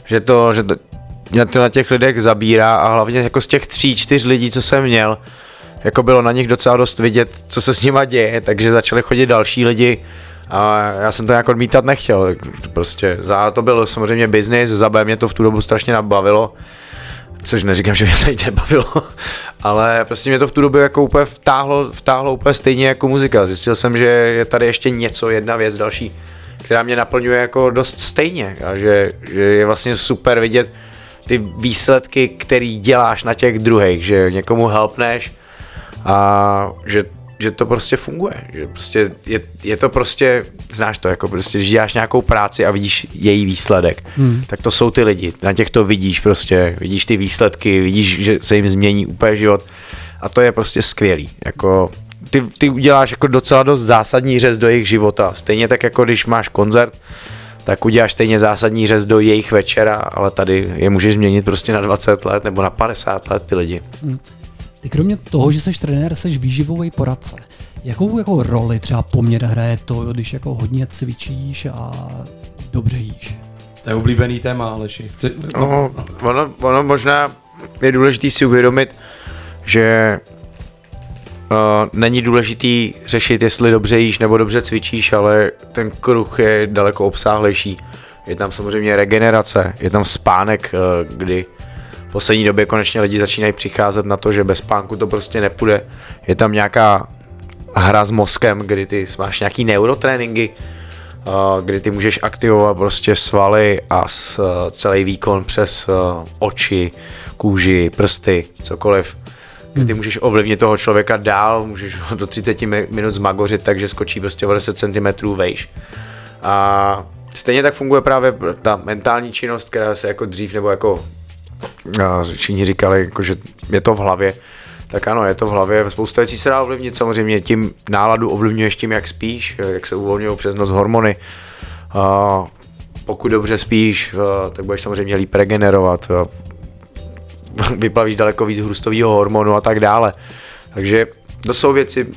Že to, že to, mě to na těch lidech zabírá a hlavně jako z těch tří, čtyř lidí, co jsem měl, jako bylo na nich docela dost vidět, co se s nima děje, takže začali chodit další lidi a já jsem to nějak odmítat nechtěl, prostě za to byl samozřejmě biznis, za B mě to v tu dobu strašně nabavilo, což neříkám, že mě tady nebavilo, ale prostě mě to v tu dobu jako úplně vtáhlo, vtáhlo úplně stejně jako muzika. Zjistil jsem, že je tady ještě něco, jedna věc další, která mě naplňuje jako dost stejně a že, že je vlastně super vidět ty výsledky, který děláš na těch druhých, že někomu helpneš a že, že to prostě funguje, že prostě je, je to prostě, znáš to, jako prostě, když děláš nějakou práci a vidíš její výsledek, hmm. tak to jsou ty lidi, na těch to vidíš prostě, vidíš ty výsledky, vidíš, že se jim změní úplně život a to je prostě skvělý, jako ty, ty uděláš jako docela dost zásadní řez do jejich života, stejně tak jako když máš koncert, tak uděláš stejně zásadní řez do jejich večera, ale tady je můžeš změnit prostě na 20 let nebo na 50 let ty lidi. Ty kromě toho, že jsi trenér, jsi výživový poradce. Jakou jako roli třeba poměr hraje to, když jako hodně cvičíš a dobře jíš? To je oblíbený téma, Aleši. Chci, No, ono, ono možná je důležité si uvědomit, že není důležitý řešit, jestli dobře jíš nebo dobře cvičíš, ale ten kruh je daleko obsáhlejší. Je tam samozřejmě regenerace, je tam spánek, uh, kdy v poslední době konečně lidi začínají přicházet na to, že bez spánku to prostě nepůjde. Je tam nějaká hra s mozkem, kdy ty máš nějaký neurotréninky, uh, kdy ty můžeš aktivovat prostě svaly a celý výkon přes oči, kůži, prsty, cokoliv. Kdy ty můžeš ovlivnit toho člověka dál, můžeš ho do 30 mi- minut zmagořit, takže skočí prostě o 10 cm vejš. A stejně tak funguje právě ta mentální činnost, která se jako dřív nebo jako všichni říkali, jako, že je to v hlavě, tak ano, je to v hlavě. Spousta věcí se dá ovlivnit samozřejmě tím náladu ovlivňuješ tím, jak spíš, jak se uvolňují přes noc hormony. A pokud dobře spíš, tak budeš samozřejmě líp regenerovat, vyplavíš daleko víc hrustového hormonu a tak dále. Takže to jsou věci,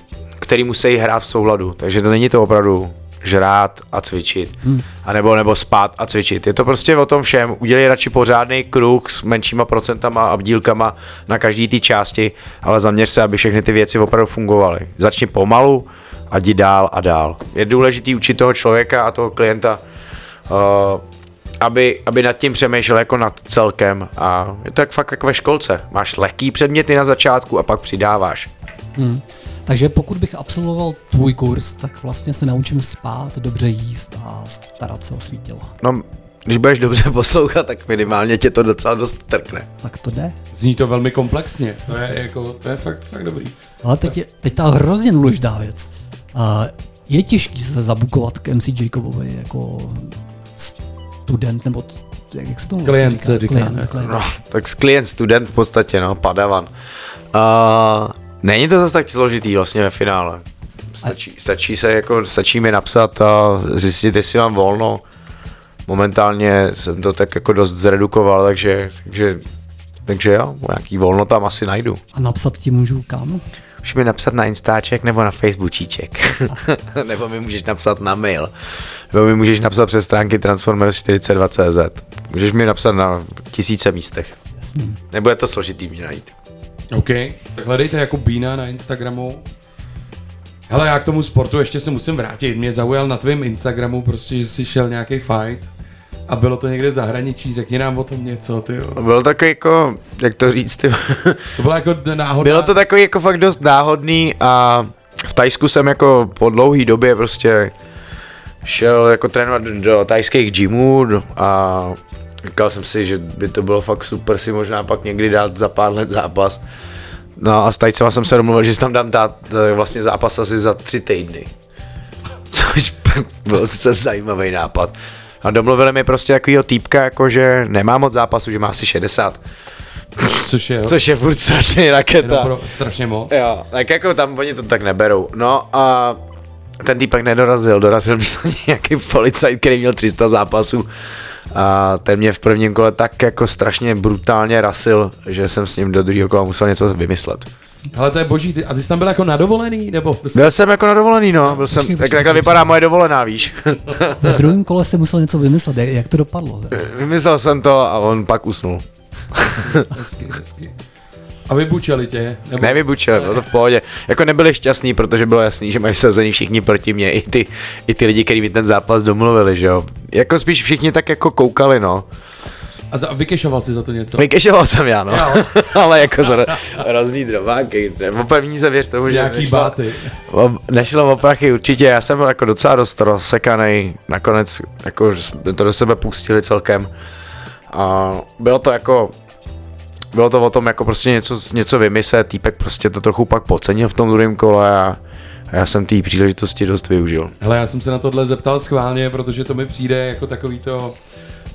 které musí hrát v souladu. Takže to není to opravdu žrát a cvičit. Hmm. A nebo, nebo spát a cvičit. Je to prostě o tom všem. Udělej radši pořádný kruh s menšíma procentama a dílkama na každý té části, ale zaměř se, aby všechny ty věci opravdu fungovaly. Začni pomalu a jdi dál a dál. Je důležité učit toho člověka a toho klienta uh, aby, aby nad tím přemýšlel jako nad celkem a je to jak fakt jako ve školce. Máš lehký předměty na začátku a pak přidáváš. Takže pokud bych absolvoval tvůj kurz, tak vlastně se naučím spát, dobře jíst a starat se o svý tělo. No, když budeš dobře poslouchat, tak minimálně tě to docela dost trkne. Tak to jde. Zní to velmi komplexně. To je, jako, to je fakt, fakt dobrý. Ale teď, je, teď ta hrozně důležitá věc. Uh, je těžký se zabukovat k MC Jacobovi jako student, nebo jak, jak se tomu Klient se říká, Klient, ne? klient. No, tak klient, student v podstatě, no, padavan. Uh, není to zase tak složitý vlastně ve finále. Stačí, stačí se jako, stačí mi napsat a zjistit, jestli mám volno. Momentálně jsem to tak jako dost zredukoval, takže, takže, takže jo, nějaký volno tam asi najdu. A napsat ti můžu kam? Můžeš mi napsat na Instaček nebo na Facebookíček. nebo mi můžeš napsat na mail. Nebo mi můžeš napsat přes stránky Transformers42.cz. Můžeš mi napsat na tisíce místech. Jasný. Nebude to složitý mě najít. OK, tak hledejte jako Bína na Instagramu. Hele, já k tomu sportu ještě se musím vrátit. Mě zaujal na tvém Instagramu prostě, že jsi šel nějaký fight a bylo to někde v zahraničí. Řekni nám o tom něco, ty jo. Bylo takový jako, jak to říct, ty. To byla jako náhodná... Bylo to takový jako fakt dost náhodný a v Tajsku jsem jako po dlouhý době prostě šel jako trénovat do, do tajských gymů a říkal jsem si, že by to bylo fakt super si možná pak někdy dát za pár let zápas. No a s Tajcema jsem se domluvil, že si tam dám dát eh, vlastně zápas asi za tři týdny. Což byl docela zajímavý nápad. A domluvili mi prostě takovýho týpka, jako že nemá moc zápasů, že má asi 60. Což je, jo. Což je furt strašně raketa. Jenom pro, strašně moc. Jo, tak jako tam oni to tak neberou. No a ten týpek nedorazil, dorazil myslím nějaký policajt, který měl 300 zápasů a ten mě v prvním kole tak jako strašně brutálně rasil, že jsem s ním do druhého kola musel něco vymyslet. Ale to je boží, ty, a ty jsi tam byl jako na dovolený, nebo? Prostě... Byl jsem jako na dovolený, no, byl jsem, Počkej, tak počkej, takhle počkej. vypadá moje dovolená, víš. Ve druhém kole se musel něco vymyslet, jak- to dopadlo? Vymyslel jsem to a on pak usnul. Hezky, hezky. A vybučeli tě? Nebo... Nevybučil, bylo to v pohodě. Jako nebyli šťastní, protože bylo jasný, že mají sazení všichni proti mě, i ty, i ty lidi, kteří mi ten zápas domluvili, že jo. Jako spíš všichni tak jako koukali, no. A, za, vykešoval jsi za to něco? Vykešoval jsem já, no. Jo. Ale jako za rozdný drobáky. O první se věř tomu, že Nějaký nešlo, báty. o, nešlo o prachy určitě. Já jsem byl jako docela dost rozsekaný. Nakonec jako že jsme to do sebe pustili celkem. A bylo to jako bylo to o tom jako prostě něco, něco vymyslet, týpek prostě to trochu pak podcenil v tom druhém kole a, a já jsem té příležitosti dost využil. Hele, já jsem se na tohle zeptal schválně, protože to mi přijde jako takový to...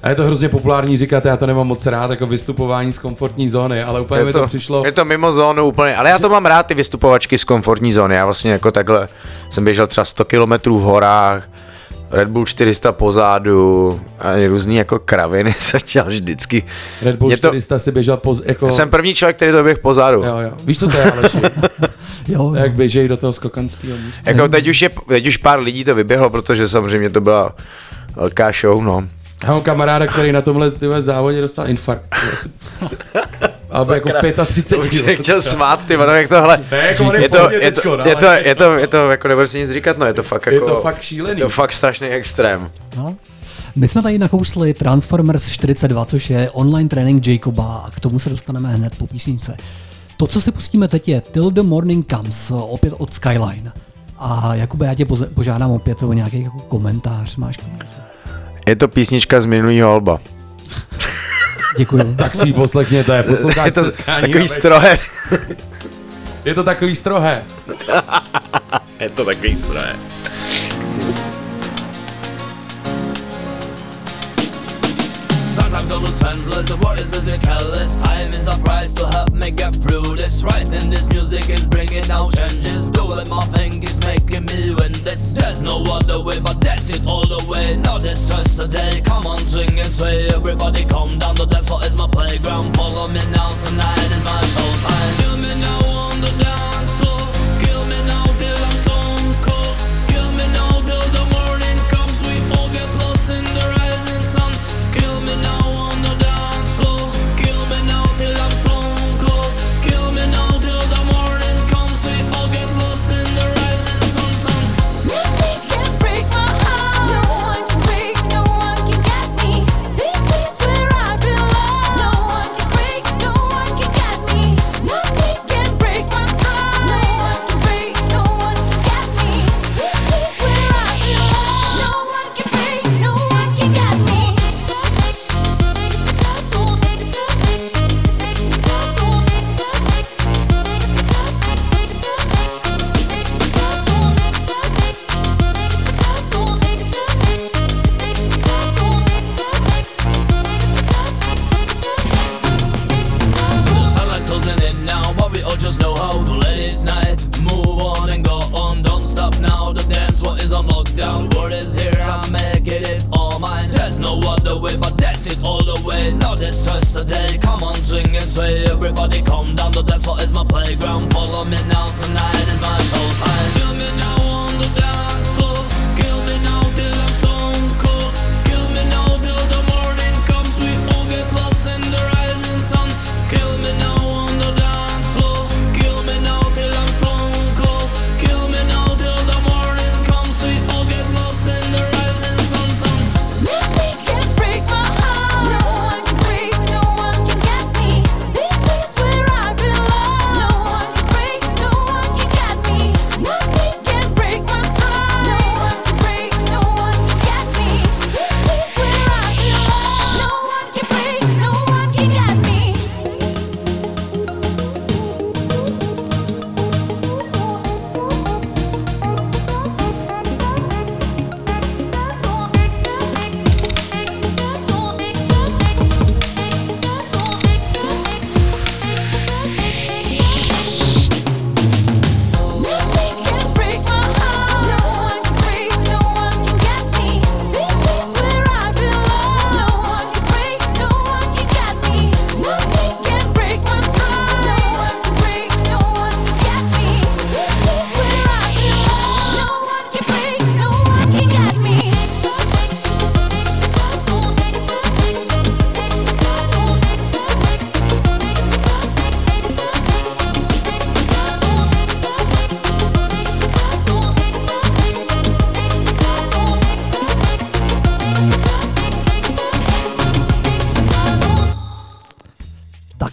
A je to hrozně populární říkat, já to nemám moc rád, jako vystupování z komfortní zóny, ale úplně mi to, přišlo... je to mimo zónu úplně, ale já to mám rád, ty vystupovačky z komfortní zóny. Já vlastně jako takhle jsem běžel třeba 100 km v horách, Red Bull 400 pozadu a různý jako kraviny jsem dělal vždycky. Red Bull Mě to- 400 si běžel po, jako... Já jsem první člověk, který to běh pozadu. Jo, jo. Víš, co to je, Aleši? Jo, Jak běžej do toho skokanského místa. Jako teď už, je, teď už pár lidí to vyběhlo, protože samozřejmě to byla velká show, no. Já mám kamaráda, který na tomhle tyhle závodě dostal infarkt. Ale jako v 35 Už chtěl smát, ty vado, jak tohle. Ne, jako je to, je to, no, je to, je to, je to, jako nebudem si nic říkat, no, je to fakt jako, Je to fakt šílený. je to fakt strašný extrém. No. My jsme tady nakousli Transformers 42, což je online trénink Jacoba a k tomu se dostaneme hned po písnice. To, co si pustíme teď je Till the Morning Comes, opět od Skyline. A Jakube, já tě požádám opět o nějaký jako komentář, máš k tomu něco? Je to písnička z minulého alba. Děkuji. Tak si ji poslechněte, Je posloucháš to setkání. takový a- strohe. Je to takový strohé. Je to takový strohe. Sometimes I look senseless, the world is busy careless Time is a price to help me get through this and this music is bringing out changes. Doing my thing is making me win this. There's no other way but that's it all the way. Not this stress day, come on swing and sway. Everybody come down, the dance floor is my playground. Follow me now, tonight is my showtime. Kill me now on the dance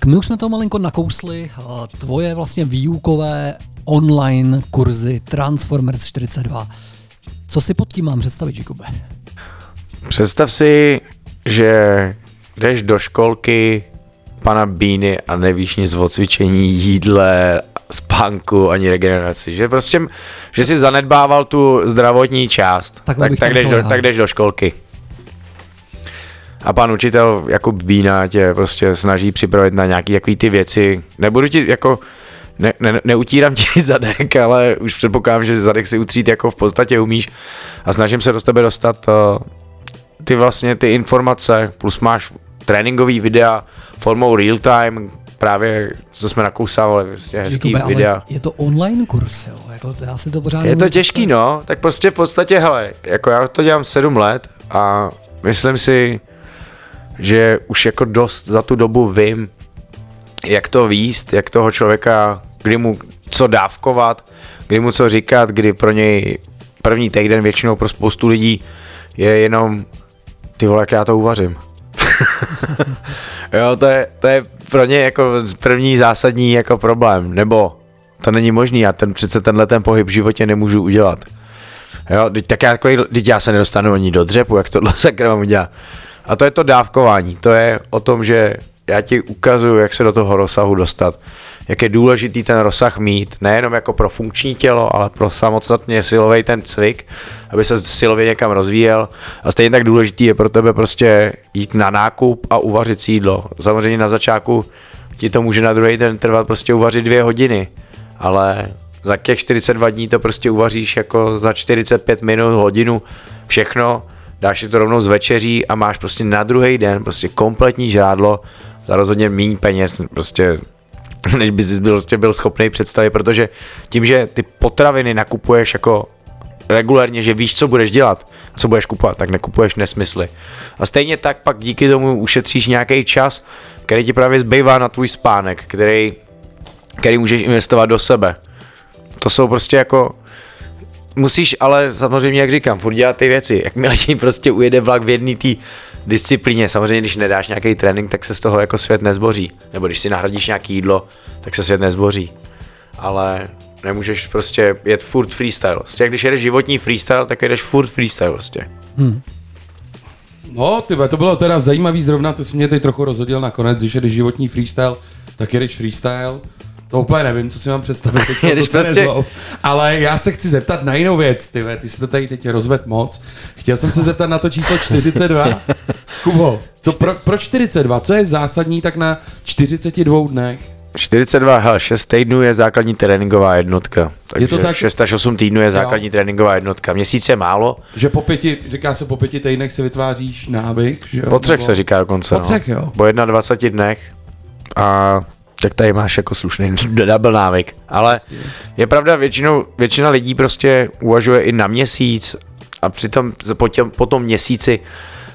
Tak my už jsme to malinko nakousli. Tvoje vlastně výukové online kurzy Transformers 42. Co si pod tím mám představit, Jakube? Představ si, že jdeš do školky pana Bíny a nevíš nic o cvičení, jídle, spánku ani regeneraci. Že prostě, že si zanedbával tu zdravotní část. Takhle tak, tak, jdeš do, tak jdeš do školky. A pan učitel Jakub Bína tě prostě snaží připravit na nějaký takový ty věci. Nebudu ti jako, ne, ne, neutírám ti zadek, ale už předpokládám, že zadek si utřít jako v podstatě umíš a snažím se do tebe dostat uh, ty vlastně ty informace, plus máš tréninkový videa formou real time, právě co jsme nakousávali, prostě hezký Jakube, videa. ale je to online kurz, jo? Jako, já si to pořád Je to těžký, no, tak prostě v podstatě, hele, jako já to dělám 7 let a myslím si, že už jako dost za tu dobu vím, jak to výst, jak toho člověka, kdy mu co dávkovat, kdy mu co říkat, kdy pro něj první týden většinou pro spoustu lidí je jenom ty vole, jak já to uvařím. jo, to je, to je pro ně jako první zásadní jako problém, nebo to není možný, já ten přece tenhle ten pohyb v životě nemůžu udělat. Jo, teď, tak já, teď já se nedostanu ani do dřepu, jak tohle sakra mám udělat. A to je to dávkování, to je o tom, že já ti ukazuju, jak se do toho rozsahu dostat. Jak je důležitý ten rozsah mít, nejenom jako pro funkční tělo, ale pro samostatně silový ten cvik, aby se silově někam rozvíjel. A stejně tak důležitý je pro tebe prostě jít na nákup a uvařit si jídlo. Samozřejmě na začátku ti to může na druhý den trvat prostě uvařit dvě hodiny, ale za těch 42 dní to prostě uvaříš jako za 45 minut, hodinu, všechno, dáš si to rovnou z večeří a máš prostě na druhý den prostě kompletní žrádlo za rozhodně méně peněz, prostě než bys byl, prostě byl schopný představit, protože tím, že ty potraviny nakupuješ jako regulérně, že víš, co budeš dělat, co budeš kupovat, tak nekupuješ nesmysly. A stejně tak pak díky tomu ušetříš nějaký čas, který ti právě zbývá na tvůj spánek, který, který můžeš investovat do sebe. To jsou prostě jako musíš ale samozřejmě, jak říkám, furt dělat ty věci. Jakmile ti prostě ujede vlak v jedné té disciplíně, samozřejmě když nedáš nějaký trénink, tak se z toho jako svět nezboří. Nebo když si nahradíš nějaký jídlo, tak se svět nezboří. Ale nemůžeš prostě jet furt freestyle. Prostě když jedeš životní freestyle, tak jedeš furt freestyle prostě. No, ty to bylo teda zajímavý zrovna, to jsi mě teď trochu rozhodil nakonec, když jedeš životní freestyle, tak jedeš freestyle. To úplně nevím, co si mám představit. Teď, se prostě-. Ale já se chci zeptat na jinou věc, ty ty jsi to tady teď rozved moc. Chtěl jsem se zeptat na to číslo 42. Kubo, co pro, pro 42, co je zásadní tak na 42 dnech? 42, hele, 6 týdnů je základní tréninková jednotka. Takže Je to tak? 6 až 8 týdnů je základní tréninková jednotka. Měsíc je málo, Že po pěti, říká se po pěti týdnech si vytváříš návyk, že jo? po třech Nebo- se říká dokonce. Po třech, no. jo. Po 21 dnech a tak tady máš jako slušný double návyk. Ale je pravda, většinou, většina lidí prostě uvažuje i na měsíc a přitom po, těm, po tom měsíci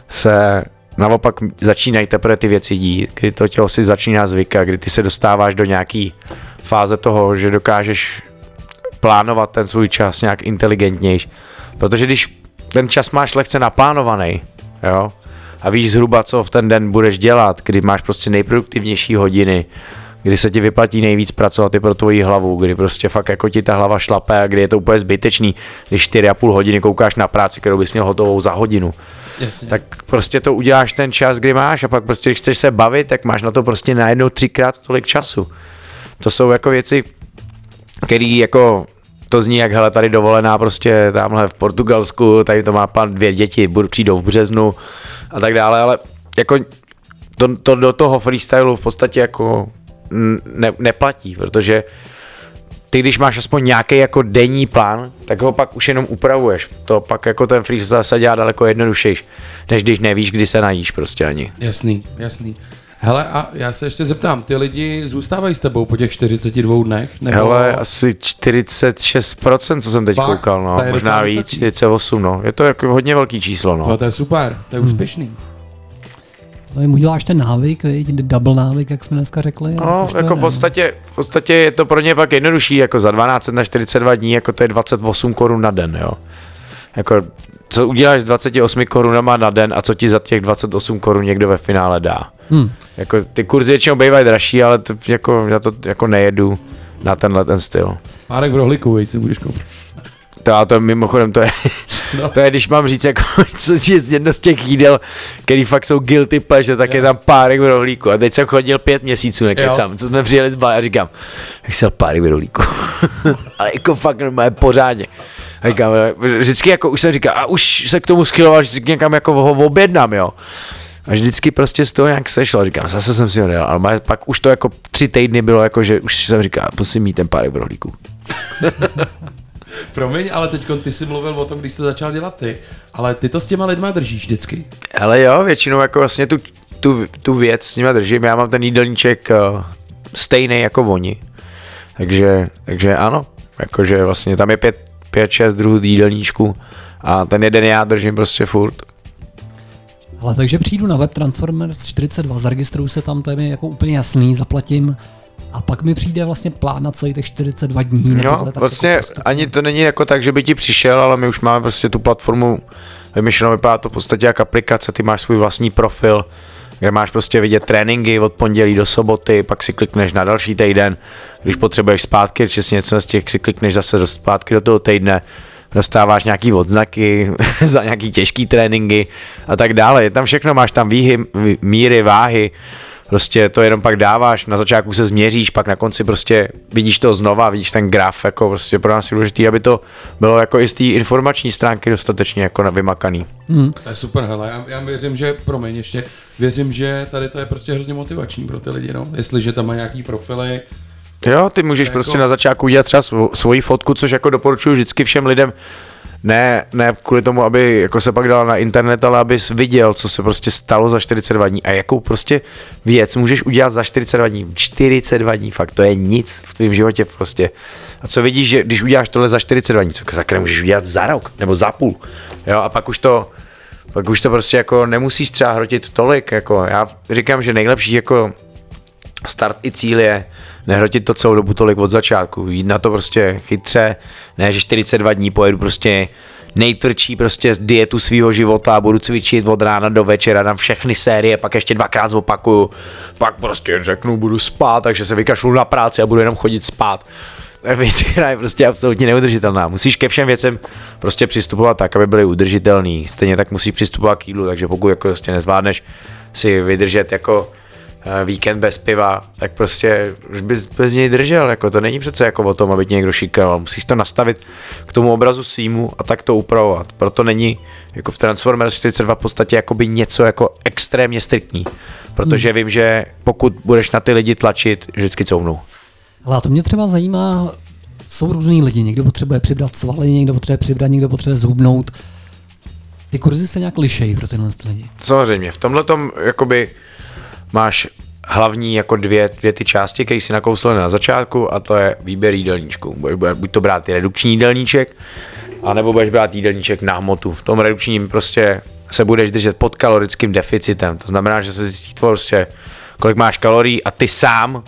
se naopak začínají teprve ty věci dít, kdy to tělo si začíná zvykat, kdy ty se dostáváš do nějaký fáze toho, že dokážeš plánovat ten svůj čas nějak inteligentnějš. Protože když ten čas máš lehce naplánovaný, jo, a víš zhruba, co v ten den budeš dělat, kdy máš prostě nejproduktivnější hodiny, kdy se ti vyplatí nejvíc pracovat i pro tvoji hlavu, kdy prostě fakt jako ti ta hlava šlape a kdy je to úplně zbytečný, když 4,5 hodiny koukáš na práci, kterou bys měl hotovou za hodinu. Jasně. Tak prostě to uděláš ten čas, kdy máš a pak prostě, když chceš se bavit, tak máš na to prostě najednou třikrát tolik času. To jsou jako věci, který jako to zní jak hele tady dovolená prostě tamhle v Portugalsku, tady to má pan dvě děti, budou přijdou v březnu a tak dále, ale jako to, to do toho freestylu v podstatě jako ne, neplatí, protože ty když máš aspoň nějaký jako denní plán, tak ho pak už jenom upravuješ. To pak jako ten freestyle se dělá daleko jednodušejš, než když nevíš, kdy se najíš prostě ani. Jasný, jasný. Hele, a já se ještě zeptám, ty lidi zůstávají s tebou po těch 42 dnech? Nebo... Hele, asi 46%, co jsem teď Fakt? koukal, no. Možná víc, vysoký. 48, no. Je to jako hodně velký číslo, no. To, to je super, to je úspěšný. No, jim uděláš ten návyk, viď, double návyk, jak jsme dneska řekli. No, to jako v podstatě, v podstatě je to pro ně pak jednodušší, jako za 12 na 42 dní, jako to je 28 korun na den, jo. Jako, co uděláš s 28 korunama na den a co ti za těch 28 korun někdo ve finále dá. Hmm. Jako, ty kurzy většinou bývají dražší, ale to, jako, já to jako nejedu na tenhle ten styl. Párek v rohlíku, veď si budeš koupit. To, a to mimochodem, to je, No. to je, když mám říct, jako, co je z jedno z těch jídel, který fakt jsou guilty pleasure, tak je tam párek v rohlíku. A teď jsem chodil pět měsíců, nekecám, co jsme přijeli z Bali a říkám, jak se párek v rohlíku. Ale jako fakt normálně pořádně. A říkám, vždycky jako už jsem říkal, a už se k tomu schyloval, že někam jako ho objednám, jo. A vždycky prostě z toho nějak sešlo, říkám, zase jsem si ho nedal, ale pak už to jako tři týdny bylo jako, že už jsem říkal, musím mít ten párek v rohlíku. Promiň, ale teď ty jsi mluvil o tom, když jsi začal dělat ty, ale ty to s těma lidma držíš vždycky. Ale jo, většinou jako vlastně tu, tu, tu věc s nimi držím. Já mám ten jídelníček uh, stejný jako oni. Takže, takže ano, jakože vlastně tam je pět, pět, šest druhů jídelníčku a ten jeden já držím prostě furt. Ale takže přijdu na web Transformers 42, zaregistruju se tam, to je mi jako úplně jasný, zaplatím a pak mi přijde vlastně plán na celých těch 42 dní. nebo Jo, tohle, tak vlastně jako postupně. ani to není jako tak, že by ti přišel, ale my už máme prostě tu platformu vymyšlenou, vypadá to v podstatě jak aplikace, ty máš svůj vlastní profil, kde máš prostě vidět tréninky od pondělí do soboty, pak si klikneš na další týden, když potřebuješ zpátky, že si něco z těch si klikneš zase zpátky do toho týdne, dostáváš nějaký odznaky za nějaký těžký tréninky a tak dále. Je tam všechno, máš tam výhy, vý- míry, váhy, prostě to jenom pak dáváš, na začátku se změříš, pak na konci prostě vidíš to znova, vidíš ten graf, jako prostě pro nás je důležité, aby to bylo jako i z té informační stránky dostatečně jako vymakaný. To je super, hele, já, já věřím, že, promiň ještě, věřím, že tady to je prostě hrozně motivační pro ty lidi, no. Jestliže tam má nějaký profily, Jo, ty můžeš Jako- prostě na začátku udělat třeba svo- svoji fotku, což jako doporučuji vždycky všem lidem, ne, ne kvůli tomu, aby jako se pak dal na internet, ale abys viděl, co se prostě stalo za 42 dní a jakou prostě věc můžeš udělat za 42 dní. 42 dní, fakt to je nic v tvém životě prostě. A co vidíš, že když uděláš tohle za 42 dní, co sakra můžeš udělat za rok nebo za půl. Jo, a pak už to, pak už to prostě jako nemusíš třeba hrotit tolik, jako já říkám, že nejlepší jako start i cíl je nehrotit to celou dobu tolik od začátku, jít na to prostě chytře, ne, že 42 dní pojedu prostě nejtvrdší prostě z dietu svého života budu cvičit od rána do večera, dám všechny série, pak ještě dvakrát zopakuju, pak prostě řeknu, budu spát, takže se vykašlu na práci a budu jenom chodit spát. Věc, která je prostě absolutně neudržitelná. Musíš ke všem věcem prostě přistupovat tak, aby byly udržitelný. Stejně tak musíš přistupovat k jídlu, takže pokud jako prostě nezvládneš si vydržet jako víkend bez piva, tak prostě už bys bez něj držel, jako to není přece jako o tom, aby tě někdo šikal, musíš to nastavit k tomu obrazu svýmu a tak to upravovat, proto není jako v Transformers 42 v podstatě jakoby něco jako extrémně striktní, protože vím, že pokud budeš na ty lidi tlačit, vždycky couvnou. Ale to mě třeba zajímá, jsou různý lidi, někdo potřebuje přibrat svaly, někdo potřebuje přibrat, někdo potřebuje zhubnout. Ty kurzy se nějak lišejí pro tyhle lidi. Samozřejmě, v tomhle tom jakoby máš hlavní jako dvě, dvě ty části, které si nakousl na začátku a to je výběr jídelníčku. Budeš- Buď to brát redukční jídelníček, anebo budeš brát jídelníček na hmotu. V tom redukčním prostě se budeš držet pod kalorickým deficitem. To znamená, že se zjistí tvoje prostě, kolik máš kalorií a ty sám,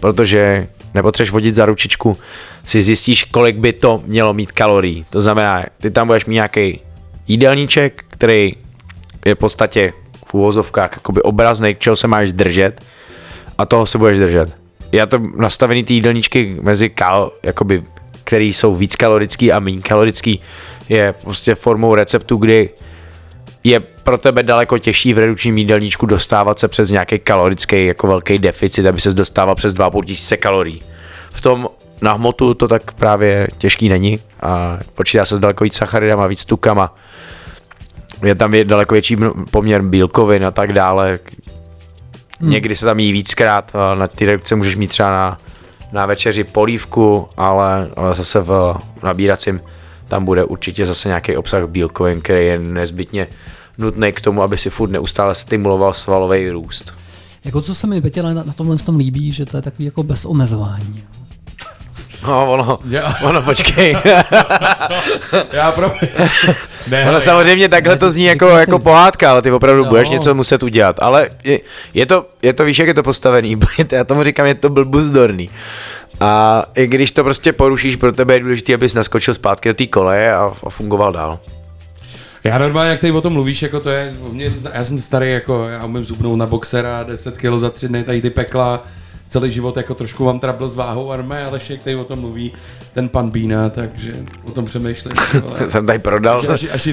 protože nepotřebuješ vodit za ručičku, si zjistíš, kolik by to mělo mít kalorií. To znamená, ty tam budeš mít nějaký jídelníček, který je v podstatě v úvozovkách jakoby obrazný, čeho se máš držet a toho se budeš držet. Já to nastavený ty jídelníčky mezi kal, jakoby, který jsou víc kalorický a méně kalorický, je prostě formou receptu, kdy je pro tebe daleko těžší v redukčním jídelníčku dostávat se přes nějaký kalorický jako velký deficit, aby se dostával přes 2,5 tisíce kalorií. V tom na hmotu to tak právě těžký není a počítá se s daleko víc sacharidama, víc tukama. Je tam daleko větší poměr bílkovin a tak dále. Někdy se tam jí víckrát, na ty redukce můžeš mít třeba na, na večeři polívku, ale, ale zase v nabíracím tam bude určitě zase nějaký obsah bílkovin, který je nezbytně nutný k tomu, aby si furt neustále stimuloval svalový růst. Jako co se mi Petě na, na tomhle tom líbí, že to je takový jako bez omezování. No, ono, Já- ono, počkej. Já pro... ne, Ono samozřejmě takhle to zní jako, jako pohádka, ale ty opravdu No. budeš něco muset udělat. Ale je, je, to, je to, víš, jak je to postavený, já tomu říkám, je to blbuzdorný. A i když to prostě porušíš, pro tebe je důležité, abys naskočil zpátky do té koleje a, a fungoval dál. Já normálně, jak tady o tom mluvíš, jako to je, mě, já jsem starý, jako já umím zubnout na boxera, 10 kg za tři dny, tady ty pekla, celý život jako trošku mám trouble s váhou armé, ale jak tady o tom mluví ten pan Bína, takže o tom přemýšlím. jsem tady prodal, Až- až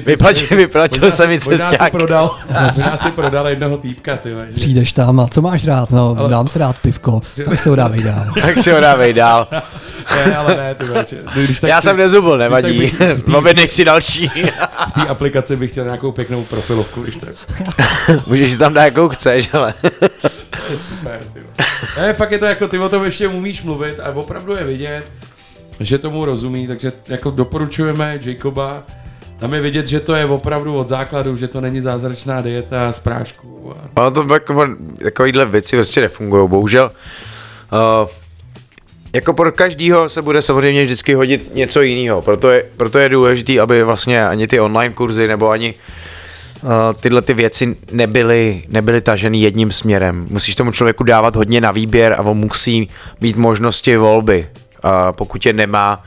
vyplatil, si- jsem mi Možná si cesták. prodal, možná si prodal jednoho týpka, ty že- Přijdeš tam a co máš rád? No, Ale- dám si rád pivko, tak se ho dávej dál. Tak si ho dávej dál. Ne, ale ne, ty že- když tak Já si- jsem nezubl, nevadí. Objednej si další. V té aplikaci bych chtěl nějakou pěknou profilovku, když tak. Můžeš si tam dát jakou chceš, ale... Je super, ty. Ne, fakt je to jako, ty o tom ještě umíš mluvit a opravdu je vidět, že tomu rozumí, takže jako doporučujeme Jacoba, tam je vidět, že to je opravdu od základu, že to není zázračná dieta z prášku. A... Ono to jako, takovýhle věci prostě nefungují, bohužel. Uh, jako pro každýho se bude samozřejmě vždycky hodit něco jiného, proto je, proto je důležité, aby vlastně ani ty online kurzy nebo ani uh, tyhle ty věci nebyly, nebyly taženy jedním směrem. Musíš tomu člověku dávat hodně na výběr a on musí mít možnosti volby. Uh, pokud je nemá,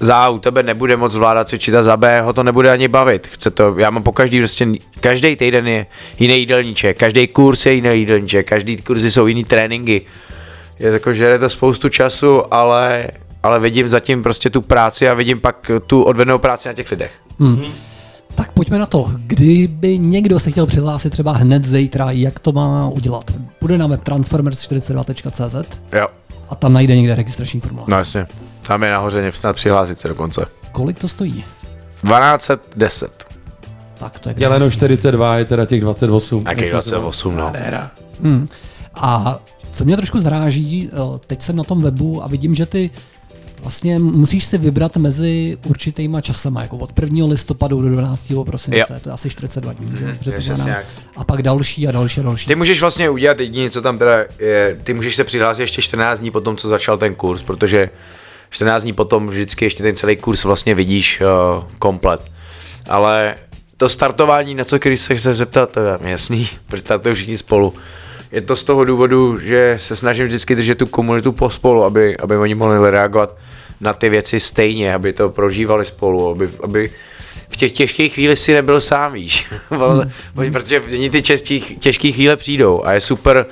za A u tebe nebude moc zvládat cvičit a za B ho to nebude ani bavit. Chce to, já mám po každý prostě, každý týden je jiný jídelníček, každý kurz je jiný jídelníček, každý kurzy jsou jiný tréninky. Je jako, že je to spoustu času, ale, ale vidím zatím prostě tu práci a vidím pak tu odvednou práci na těch lidech. Tak pojďme na to. Kdyby někdo se chtěl přihlásit třeba hned zítra, jak to má udělat? Bude na web transformers42.cz Jo, a tam najde někde registrační formulář. no jasně. Tam je nahoře snad přihlásit se dokonce. Kolik to stojí? 1210. Tak to je Děleno krásný. 42 je teda těch 28. Taky Jak jsme se 28, no. Hmm. A co mě trošku zaráží, eh, teď jsem na tom webu a vidím, že ty vlastně musíš si vybrat mezi určitýma časama, jako od 1. listopadu do 12. prosince, Jo. to je asi 42 dní, že? předpokládám. přesně jak. A pak další a další a další. Ty můžeš vlastně udělat jediné, co tam teda je, ty můžeš se přihlásit ještě 14 dní po tom, co začal ten kurz, protože 14 dní potom vždycky ještě ten celý kurz vlastně vidíš uh, komplet. Ale to startování, na co když se chce zeptat, to je jasný, protože startují všichni spolu. Je to z toho důvodu, že se snažím vždycky držet tu komunitu pospolu, aby, aby oni mohli reagovat na ty věci stejně, aby to prožívali spolu, aby, aby v těch těžkých chvílích si nebyl sám, víš. Ale- Protože oni ty těžké chvíle přijdou a je super,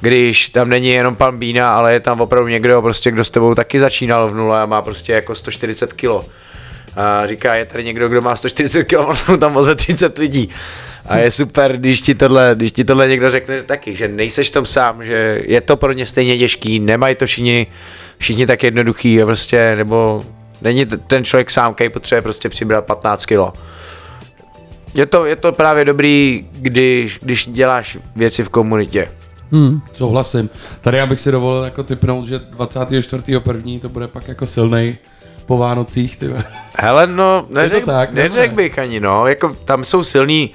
když tam není jenom pan Bína, ale je tam opravdu někdo, prostě, kdo s tebou taky začínal v nule a má prostě jako 140 kilo. A říká, je tady někdo, kdo má 140 km, tam ozve 30 lidí. A je super, když ti tohle, když ti tohle někdo řekne taky, že nejseš tom sám, že je to pro ně stejně těžký, nemají to všichni, všichni tak jednoduchý, a prostě, nebo není ten člověk sám, který potřebuje prostě přibrat 15 kilo. Je to, je to právě dobrý, když, když děláš věci v komunitě. Hmm. Souhlasím. Tady já bych si dovolil jako typnout, že 24.1. to bude pak jako silnej po Vánocích, ty. Hele, no, neřek, tak, neřek ne? bych ani, no, jako tam jsou silný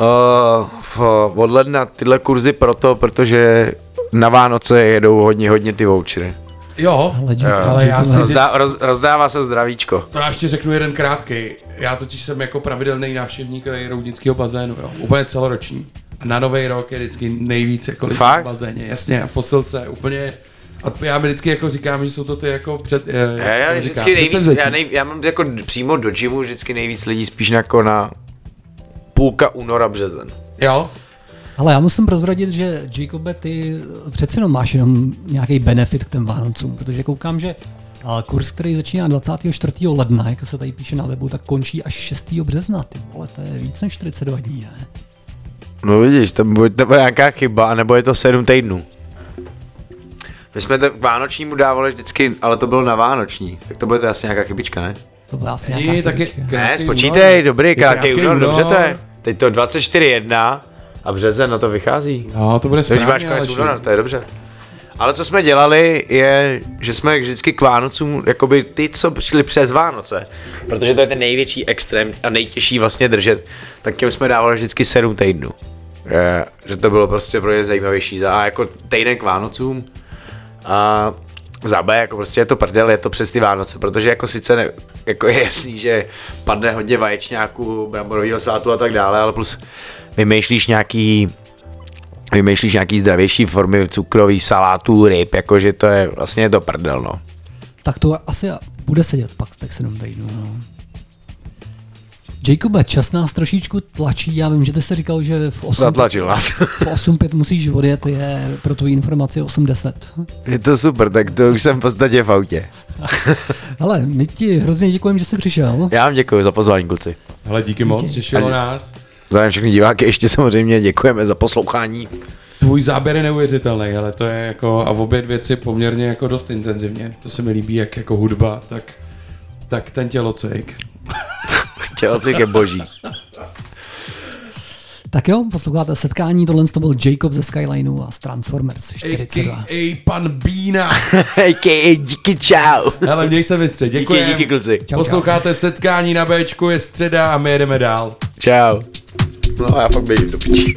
uh, v, od ledna tyhle kurzy proto, protože na Vánoce jedou hodně, hodně ty vouchery. Jo, Ale Jack- ale já si Rozdá, roz, rozdává se zdravíčko. To já ještě řeknu jeden krátký. Já totiž jsem jako pravidelný návštěvník roudnického bazénu, jo. Úplně celoroční. A na nový rok je vždycky nejvíc jako lidí v bazéně, jasně, a v posilce, úplně. A já mi vždycky jako říkám, že jsou to ty jako před... eh, Já, já vždycky říká, nejvíc, já, nej, já mám jako přímo do gymu vždycky nejvíc lidí spíš jako na půlka února březen. Jo, Ale já musím prozradit, že Jacobe, ty přeci jenom máš jenom nějaký benefit k těm Vánocům, protože koukám, že a kurz, který začíná 24. ledna, jak se tady píše na webu, tak končí až 6. března. Ty vole, to je víc než 42 dní, ne? No vidíš, to bude, to bude nějaká chyba, nebo je to 7 týdnů. My jsme to k Vánočnímu dávali vždycky, ale to bylo na Vánoční, tak to bude to asi nějaká chybička, ne? To byla asi nějaká taky chybička. Ne, krátký spočítej, únor. dobrý, Je krátký únor, dobře to je. Teď to 24.1 a březen, no to vychází. No, to bude To když máš správně, konec února, to je dobře. Ale co jsme dělali, je, že jsme vždycky k Vánocům, jakoby ty, co přišli přes Vánoce, protože to je ten největší extrém a nejtěžší vlastně držet, tak těm jsme dávali vždycky 7 týdnů. Je, že to bylo prostě pro ně zajímavější. A jako týden k Vánocům a za B, jako prostě je to prdel, je to přes ty Vánoce, protože jako sice ne, jako je jasný, že padne hodně vaječňáků, bramborového sátu a tak dále, ale plus vymýšlíš nějaký vymýšlíš nějaký zdravější formy cukrový salátů, ryb, jakože to je vlastně to prdel, no. Tak to asi bude sedět pak tak 7 týdnů. No. Jacobe, čas nás trošičku tlačí. Já vím, že ty jsi říkal, že v 8, Zatlačil nás. v 8.5 musíš odjet, je pro tu informaci 8.10. je to super, tak to už jsem v podstatě v autě. Ale my ti hrozně děkujeme, že jsi přišel. Já vám děkuji za pozvání, kluci. Hele, díky moc, těšilo nás. Za všechny diváky ještě samozřejmě děkujeme za poslouchání. Tvůj záběr je neuvěřitelný, ale to je jako, a v obě věci poměrně jako dost intenzivně. To se mi líbí, jak jako hudba, tak, tak ten tělocvik. Tělocvik je boží. Tak jo, posloucháte setkání, tohle to byl Jacob ze Skylineu a z Transformers 42. A.k.a. pan Bína. A.k.a. díky čau. Hele, měj se vystře, Díky, děkuji. díky kluci. Čau, čau. Posloucháte setkání na Bčku, je středa a my jedeme dál. Čau. No já fakt běžím do piči.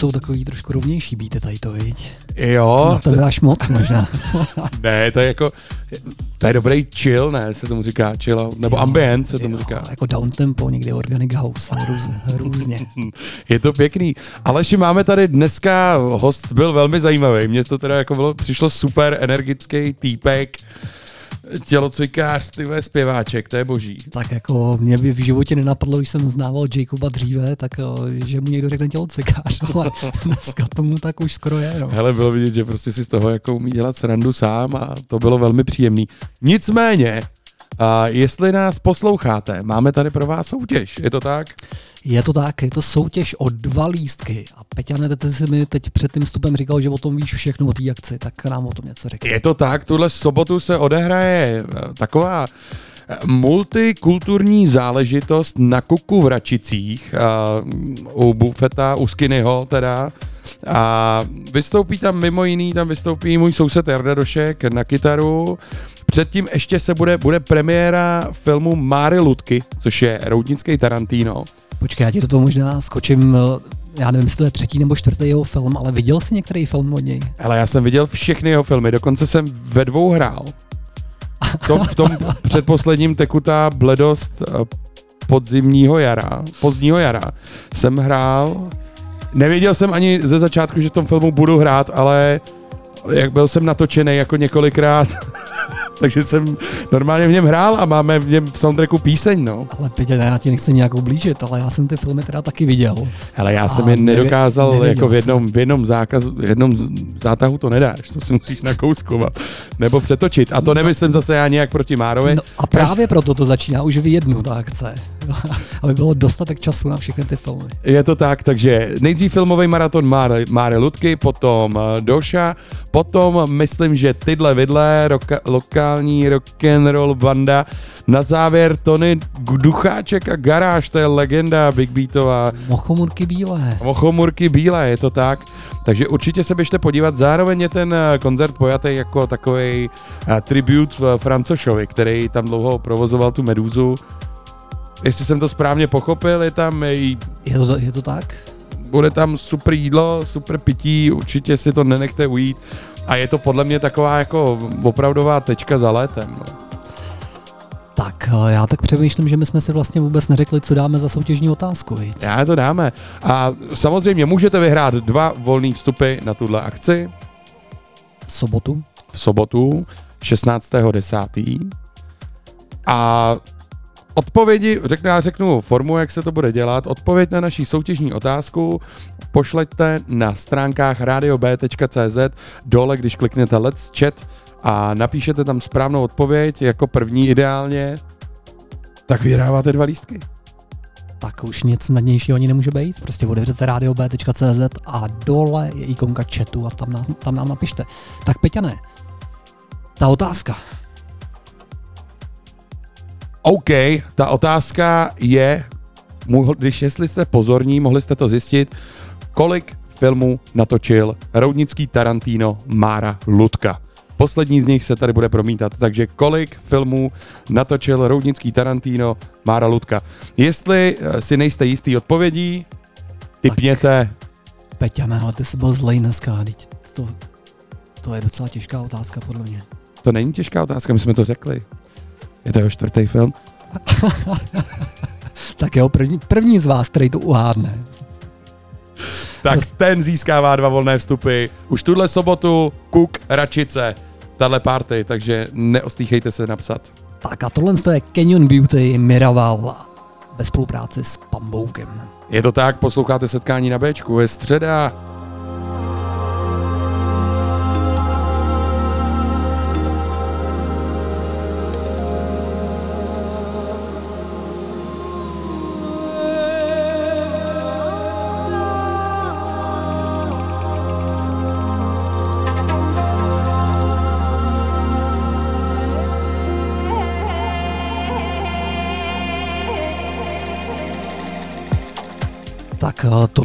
jsou takový trošku rovnější beaty tady to, viď? Jo, Na tebe až moc možná. ne, to je jako, to je dobrý chill, ne, se tomu říká chill, nebo ambient se tomu Jo, říká. Jako downtempo, někdy organic house, různě. různě. Je to pěkný. Aleši, máme tady dneska, host byl velmi zajímavý, mně to teda jako bylo, přišlo super energický týpek, tělocvikář, ty zpěváček, to je boží. Tak jako mě by v životě nenapadlo, když jsem znával Jacoba dříve, tak o, že mu někdo řekne tělocvikář, ale dneska tomu tak už skoro je. No. Hele, bylo vidět, že prostě si z toho jako umí dělat srandu sám a to bylo velmi příjemný. Nicméně, a jestli nás posloucháte, máme tady pro vás soutěž, je to tak? Je to tak, je to soutěž o dva lístky. A Peťane, ty jsi mi teď před tím vstupem říkal, že o tom víš všechno o té akci, tak nám o tom něco řekni. Je to tak, tuhle sobotu se odehraje eh, taková eh, multikulturní záležitost na Kuku v Račicích, uh, u bufeta, u Skinnyho teda. A vystoupí tam mimo jiný, tam vystoupí můj soused Jarda Došek na kytaru. Předtím ještě se bude, bude premiéra filmu Máry Ludky, což je routnický Tarantino. Počkej, já ti do toho možná skočím, eh, já nevím, jestli to je třetí nebo čtvrtý jeho film, ale viděl jsi některý film od něj? Ale já jsem viděl všechny jeho filmy, dokonce jsem ve dvou hrál. V tom, v tom předposledním tekutá bledost eh, podzimního jara, pozdního jara jsem hrál. Nevěděl jsem ani ze začátku, že v tom filmu budu hrát, ale jak byl jsem natočený jako několikrát takže jsem normálně v něm hrál a máme v něm v soundtracku píseň, no. Ale ne, já ti nechci nějak ublížit, ale já jsem ty filmy teda taky viděl. Ale já jsem A je nevě- nedokázal, nevěděl jako v jsem. jednom, v jednom zákazu, v jednom zátahu to nedáš, to si musíš nakouskovat, nebo přetočit. A to nemyslím zase já nějak proti Márovi. No a právě proto to začíná už v jednu ta akce. Aby bylo dostatek času na všechny ty filmy. Je to tak, takže nejdřív filmový maraton Máre, Máre Ludky, potom eh, Doša, potom myslím, že tyhle vidle, roka, lokální rock'n'roll banda, na závěr Tony Ducháček a Garáž, to je legenda Big Beatová, Mochomurky bílé. Mochomurky bílé, je to tak. Takže určitě se běžte podívat. Zároveň je ten eh, koncert pojatý jako takový tribute v Francošovi, který tam dlouho provozoval tu Medúzu. Jestli jsem to správně pochopil, je tam Je to, je to tak? Bude tam super jídlo, super pití, určitě si to nenechte ujít. A je to podle mě taková jako opravdová tečka za létem. No. Tak, eh, já tak přemýšlím, že my jsme si vlastně vůbec neřekli, co dáme za soutěžní otázku. Viď? Já to dáme. A samozřejmě můžete vyhrát dva volné vstupy na tuhle akci V sobotu. v sobotu 16.10. A odpovědi, řeknu, já řeknu formu, jak se to bude dělat. Odpověď na naší soutěžní otázku pošleďte na stránkách radiob.cz dole, když kliknete Let's Chat a napíšete tam správnou odpověď jako první ideálně, tak vyhráváte dva lístky. Tak už nic snadnějšího ani nemůže být. Prostě otevřete radiob.cz a dole je ikonka chatu a tam, nás, tam nám napište. Tak Peťané, ta otázka. OK, ta otázka je, když jestli jste pozorní, mohli jste to zjistit, kolik filmů natočil roudnický Tarantino Mára Ludka. Poslední z nich se tady bude promítat, takže kolik filmů natočil roudnický Tarantino Mára Ludka. Jestli eh, si nejste jistý odpovědí, typněte, Peťané, ale ty jsi byl zlej dneska. To, to je docela těžká otázka podle mě. to není těžká otázka, my jsme to řekli. Je to jeho čtvrtý film. Tak jo, první, první z vás, který to uhádne. Tak ten získává dva volné vstupy. Už tuhle sobotu Kuk Račice, tahle party, takže neostýchejte se napsat. Tak a tohle je Canyon Beauty Miraval ve spolupráci s Pamboukem. Je to tak, posloucháte setkání na Bčku, je středa.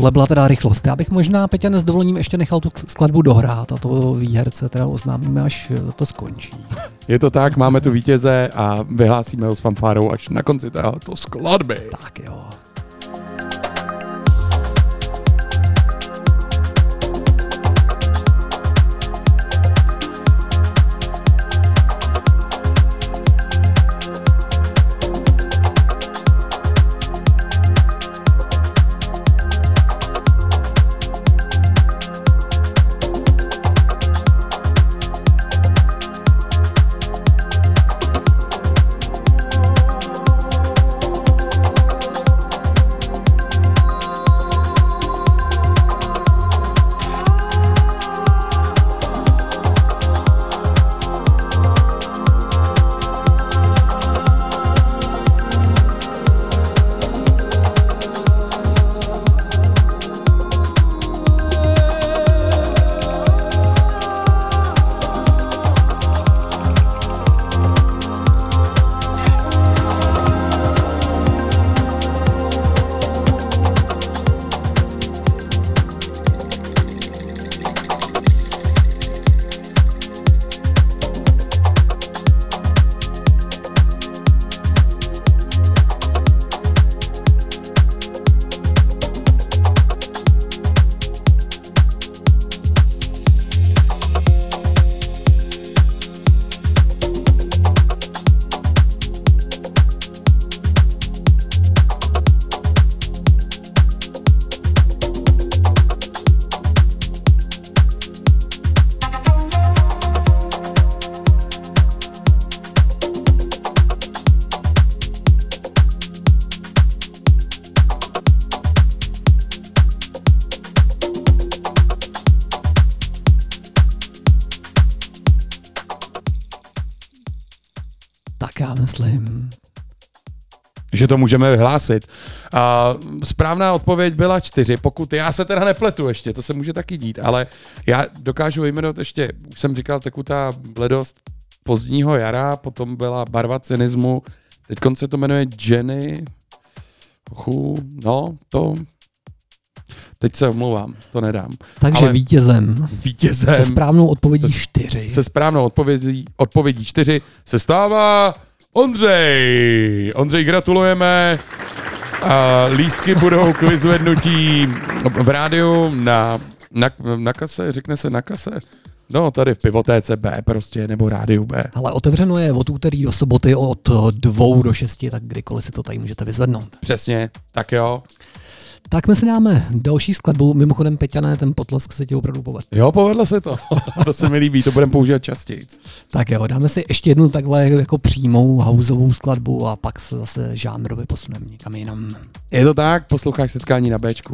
Tohle byla teda rychlost. Já bych možná, Peťa, s dovolením ještě nechal tu skladbu dohrát a to výherce teda oznámíme, až eh, to skončí. Je to tak, máme tu vítěze a vyhlásíme ho s fanfárou až na konci této skladby. Tak jo. Že to můžeme vyhlásit. A správná odpověď byla čtyři, pokud já se teda nepletu ještě, to se může taky dít, ale já dokážu vyjmenovat ještě, už jsem říkal, tekutá bledost pozdního jara, potom byla barva cynismu, teď se to jmenuje Jenny, Chu, no, to, teď se omlouvám, to nedám. Takže Ale vítězem vítězem se správnou odpovědí se- čtyři. se správnou odpovědí, odpovědí čtyři se stává Ondřej. Ondřej, gratulujeme. A lístky budou k vyzvednutí v rádiu na, na, na kase, řekne se na kase. No, tady v pivotéce B prostě, nebo rádiu B. Ale otevřeno je od úterý do soboty od dvou do šesti, tak kdykoliv si to tady můžete vyzvednout. Přesně, tak jo. Tak my si dáme další skladbu. Mimochodem, Peťané, ten potlesk se ti opravdu povedl. Jo, povedlo se to. to se mi líbí, to budeme používat častěji. Tak jo, dáme si ještě jednu takhle jako přímou houseovou skladbu a pak se zase žánrově posuneme někam jinam. Je to tak, posloucháš setkání na Bčku.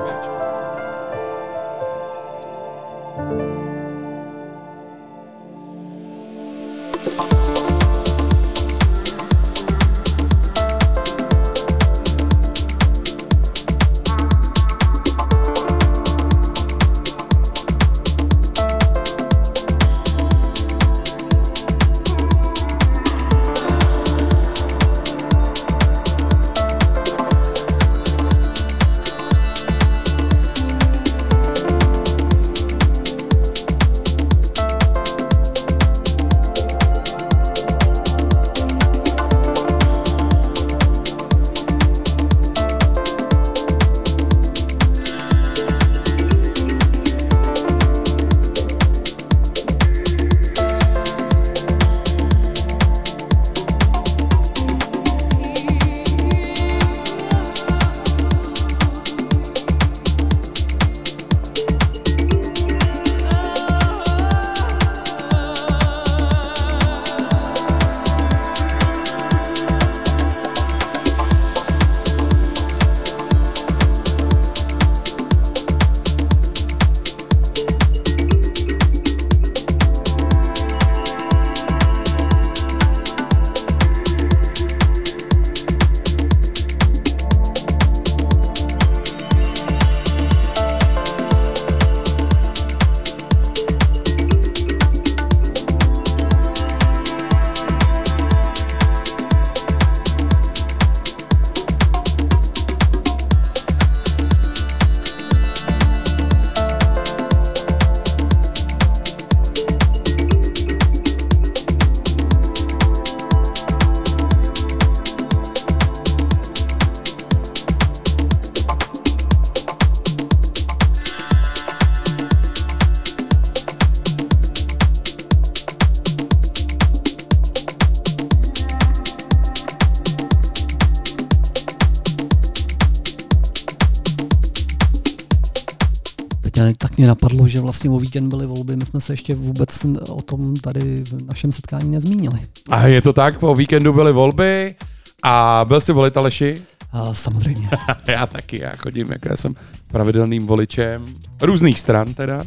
Vlastně o víkend byly volby, my jsme se ještě vůbec o tom tady v našem setkání nezmínili. A je to tak, po víkendu byly volby a byl si volit Aleši? A samozřejmě. já taky, já chodím, jako já jsem pravidelným voličem různých stran teda.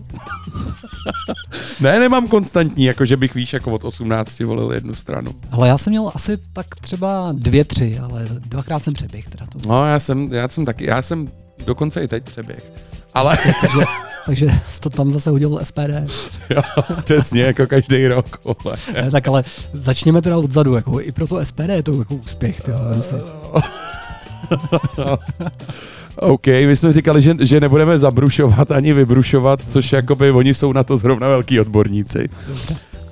ne, nemám konstantní, jako že bych víš, jako od 18 volil jednu stranu. Ale já jsem měl asi tak třeba dvě, tři, ale dvakrát jsem přeběh teda to. No, já jsem, já jsem taky, já jsem dokonce i teď přeběh. Ale Takže, takže to tam zase udělal SPD. jo, přesně jako každý rok. Ne, tak ale začněme teda odzadu, jako i pro to SPD je to jako úspěch. Myslím. OK, my jsme říkali, že, že nebudeme zabrušovat ani vybrušovat, což jakoby oni jsou na to zrovna velký odborníci.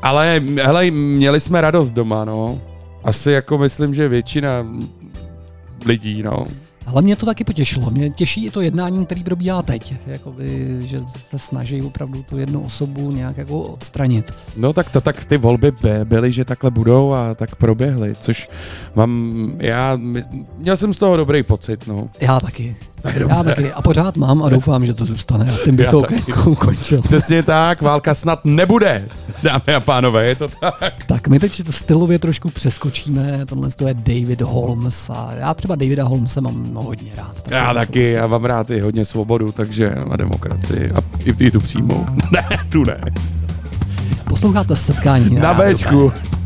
Ale hele, měli jsme radost doma, no. Asi jako myslím, že většina lidí, no. Ale mě to taky potěšilo. Mě těší i to jednání, který probíhá teď. Jakoby, že se snaží opravdu tu jednu osobu nějak jako odstranit. No tak to tak ty volby by- byly, že takhle budou a tak proběhly, což mám, já, měl jsem z toho dobrý pocit, no. Já taky. Já taky. A pořád mám a doufám, že to zůstane. A tím bych Já to jako ukončil. Přesně tak, válka snad nebude, dámy a pánové, je to tak. Tak my teď stylově trošku přeskočíme. Tohle to je David Holmes. A já třeba Davida Holmese mám no, hodně rád. Tak Já to taky, jsou já mám rád i hodně svobodu, takže a demokracii a i, i tu přímou. ne, tu ne. Posloucháte setkání. Na Bčku. Thank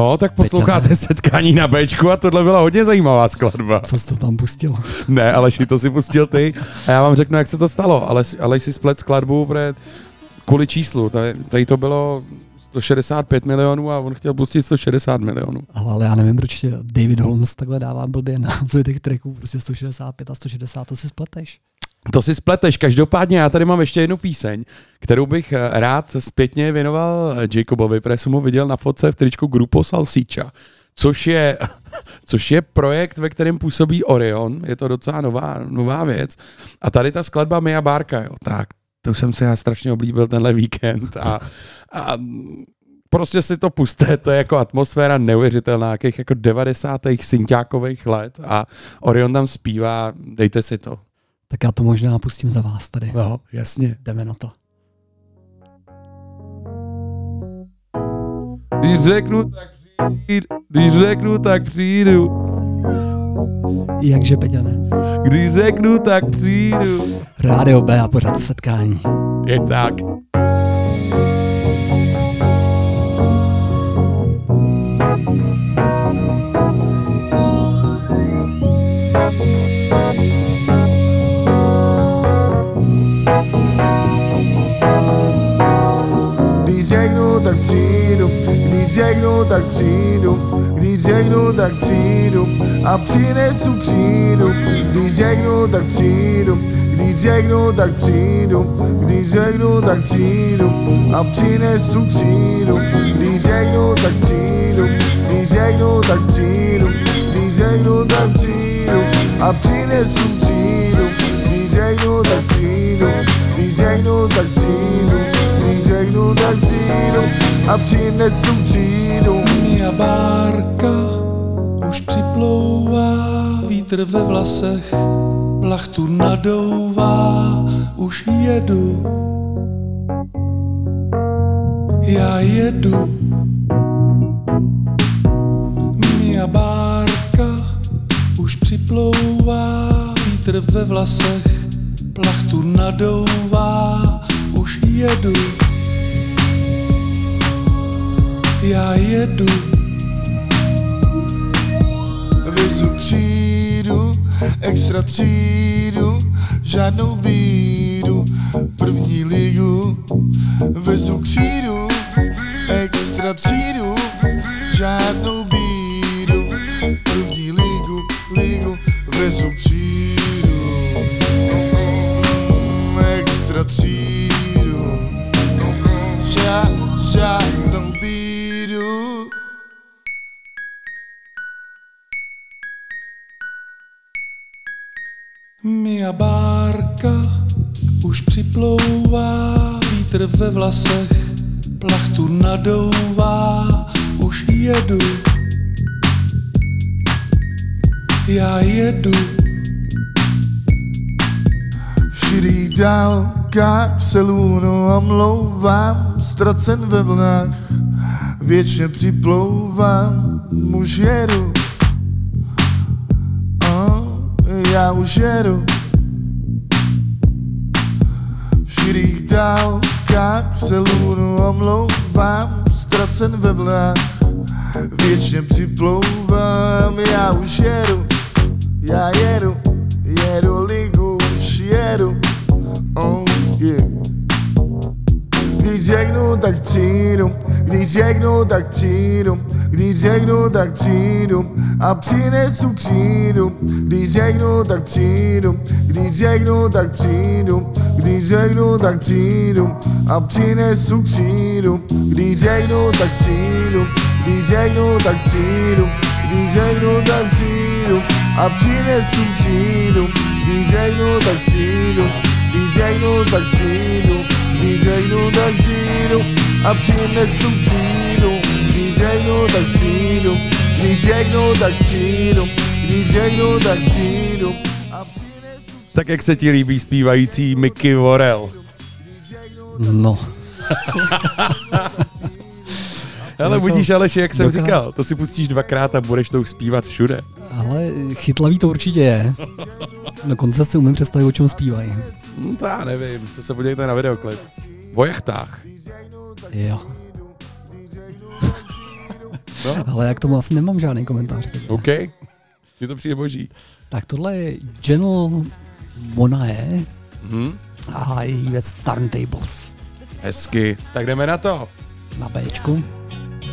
No, tak posloucháte setkání na Bčku a tohle byla hodně zajímavá skladba. Co jsi to tam pustil? Ne, Aleši, to si pustil ty a já vám řeknu, jak se to stalo. Ale Aleš si splet skladbu pre, kvůli číslu. Tady, tady to bylo 165 milionů a on chtěl pustit 160 milionů. Ale, ale já nevím, proč David Holmes takhle dává blbě názvy těch tracků, prostě 165 a 160, to si spleteš. To si spleteš. Každopádně já tady mám ještě jednu píseň, kterou bych eh, rád zpětně věnoval eh, Jacobovi, protože jsem ho viděl na fotce v tričku Grupo Salsicha, což je, což je projekt, ve kterém působí Orion. Je to docela nová, nová věc. A tady ta skladba Mia Barka, jo, tak to jsem si já strašně oblíbil tenhle víkend a, a prostě si to puste, to je jako atmosféra neuvěřitelná, jakých jako 90. synťákových let a Orion tam zpívá, dejte si to. Tak já to možná pustím za vás tady. No, jasně. Jdeme na to. Když řeknu, tak přijdu. Když řeknu, tak přijdu. Jakže, Peťane? Když řeknu, tak přijdu. Rádio B a pořád setkání. Je tak. Řeknu, tak přijdu, když řeknu, tak přijdu, když řeknu, tak přijdu a přinesu křídu. Když řeknu, tak přijdu, když řeknu, tak přijdu, když řeknu, tak přijdu a přinesu křídu. A přinesu křídu. Mia bárka už připlouvá, vítr ve vlasech, plachtu nadouvá, už jedu. Já jedu. Mia bárka už připlouvá, vítr ve vlasech, plachtu nadouvá, už jedu. Já jedu. Vezu křídu, extra třídu, žádnou bídu, první ligu. Vezu křídu, extra třídu, žádnou bídu, první ligu, ligu. Vezu křídu, extra třídu, už připlouvá, vítr ve vlasech, plachtu nadouvá, už jedu. Já jedu. V širých dálkách se lůnu omlouvám, ztracen ve vlnách, věčně připlouvám, už jedu. Oh, já už jedu. V širých dálkách se lůnu omlouvám, ztracen ve vlnách, věčně připlouvám, já už jedu. Já jedu, jedu ligu, už jedu, oh yeah. Když řeknu, tak přijdu, když řeknu, tak přijdu, když řeknu, tak přijdu. A přinesu křídu. Když řeknu, tak přijdu, když řeknu, tak přijdu, když řeknu, tak přijdu. A přinesu křídu. Když řeknu, tak přijdu, když řeknu, tak přijdu, když řeknu, tak přijdu. A přinesu křídu. Když řeknu, tak přijdu, když řeknu, tak přijdu, když řeknu, tak přijdu a přinesu křídu. Když řeknu, tak přijdu, když řeknu, tak přijdu, když řeknu, tak přijdu a přinesu Tak jak se ti líbí zpívající Mickey Vorel? No, Ale jako, budíš Aleš, jak jsem dokrát... říkal, to si pustíš dvakrát a budeš to už zpívat všude. Ale chytlavý to určitě je. Dokonce si umím představit, o čem zpívají. No to já nevím, to se podívejte na videoklip. O jachtách. Jo. no. Ale jak tomu asi nemám žádný komentář. OK, mně to přijde boží. Tak tohle je General Monae hmm. a její věc Turntables. Hezky, tak jdeme na to. Na Bčku.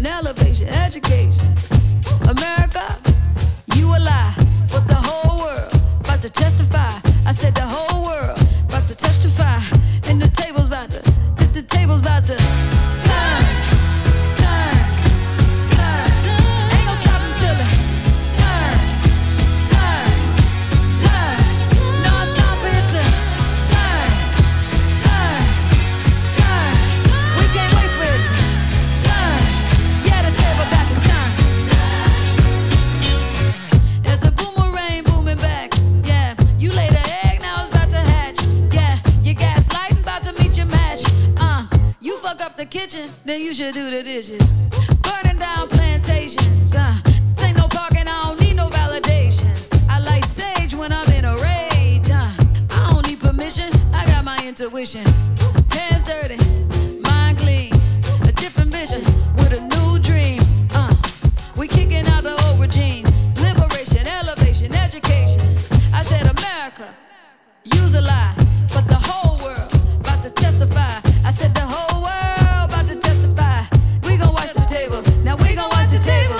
education, elevation, education. America, you a lie, but the whole world about to testify. I said the whole world. kitchen, then you should do the dishes. Burning down plantations, uh, ain't no parking, I don't need no validation. I like sage when I'm in a rage, uh, I don't need permission, I got my intuition. Hands dirty, mind clean, a different vision with a new dream. Uh, we kicking out the old regime, liberation, elevation, education. I said America, use a lie, but the whole world about to testify. I said the whole table.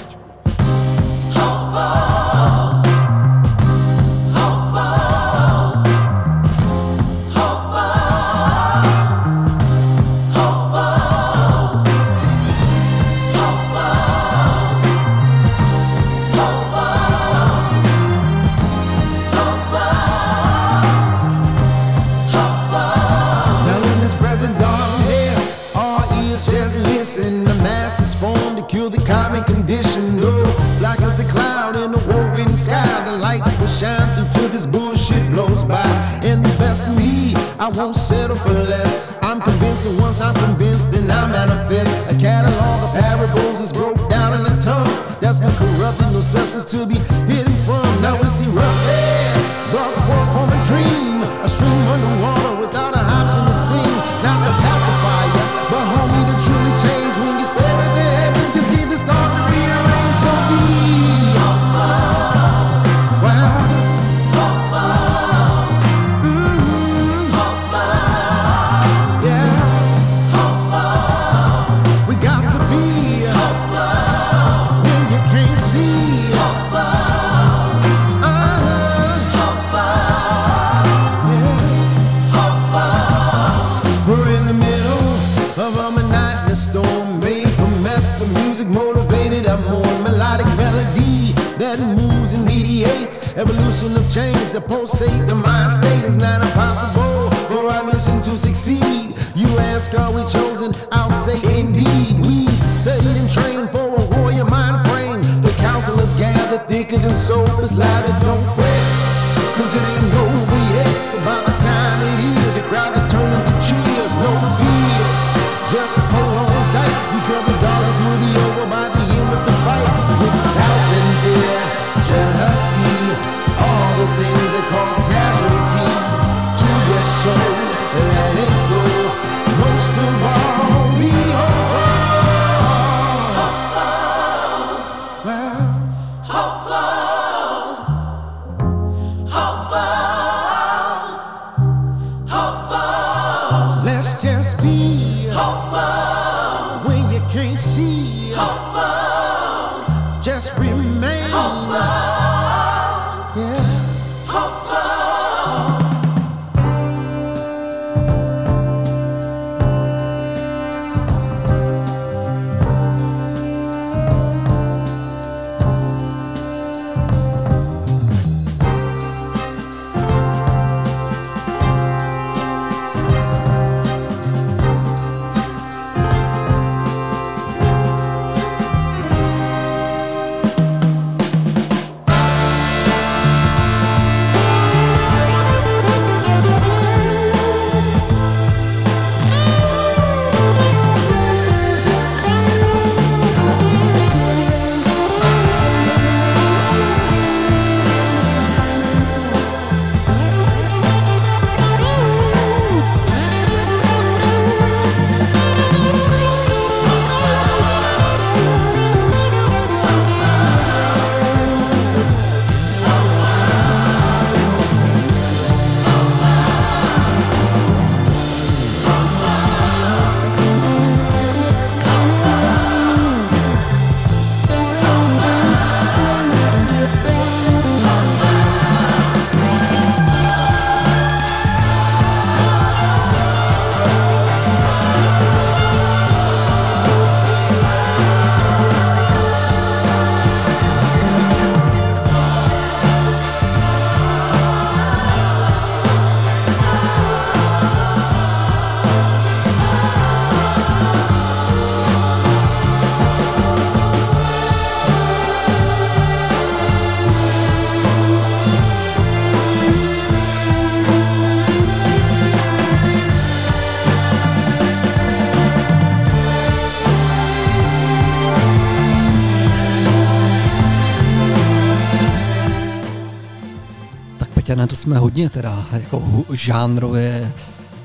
jsme hodně teda jako žánrově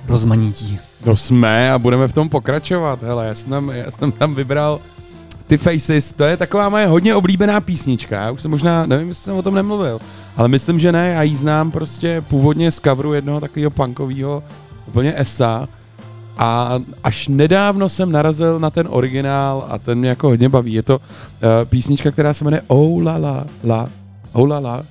rozmanití. No jsme a budeme v tom pokračovat. Hele, já jsem tam, já jsem tam vybral ty Faces, to je taková moje hodně oblíbená písnička. Já už jsem možná, nevím, jestli jsem o tom nemluvil, ale myslím, že ne. Já ji znám prostě původně z coveru jednoho takového punkového, úplně esa. A až nedávno jsem narazil na ten originál a ten mě jako hodně baví. Je to uh, písnička, která se jmenuje Oh la la la, Oh la la,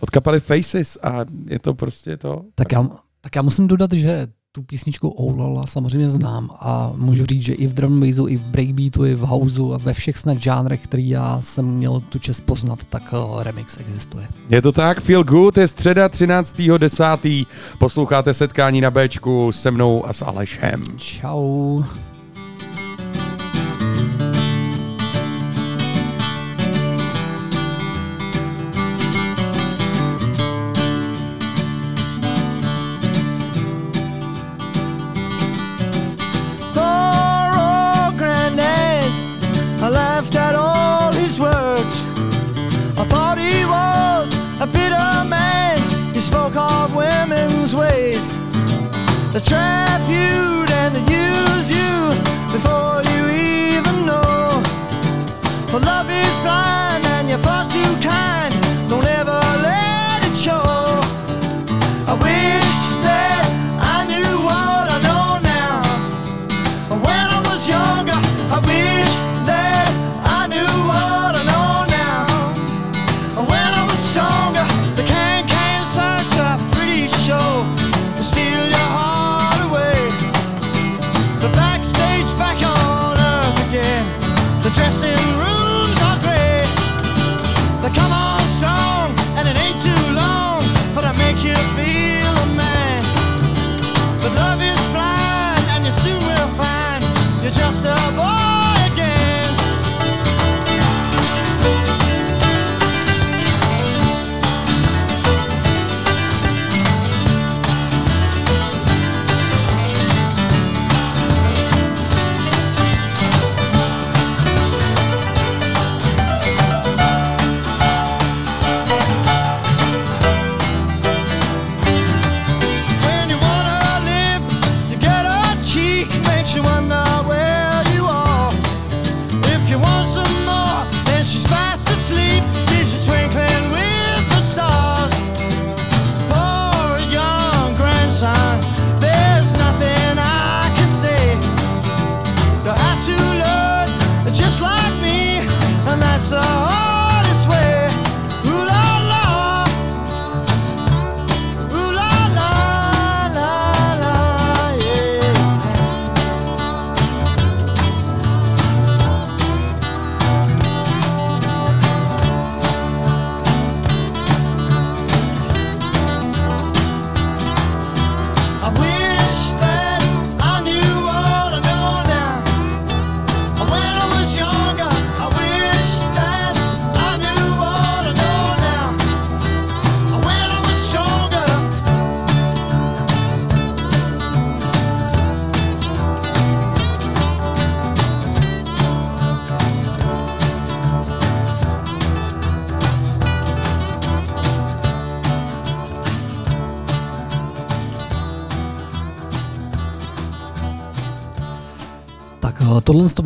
od kapely Faces a je to prostě to. Tak já, tak já musím dodat, že tu písničku Oulala samozřejmě znám a můžu říct, že i v drum bassu, i v breakbeatu, i v houseu a ve všech snad žánrech, který já jsem měl tu čest poznat, tak eh, remix existuje. Je to tak, Feel Good je středa 13.10. Posloucháte setkání na Bčku se mnou a s Alešem. Čau.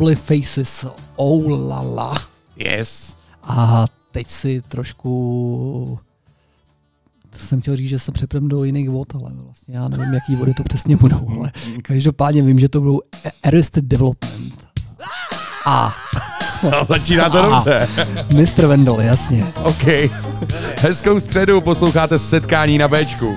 Byly Faces, oh la la. Yes. A teď si trošku jsem chtěl říct, že se přepnem do jiných vod, ale vlastně já nevím, jaký vody to přesně budou, ale každopádně vím, že to budou Arrested Development. A No, začíná to dobře. Mr. Wendell, jasně. OK. Hezkou středu, posloucháte setkání na Bčku.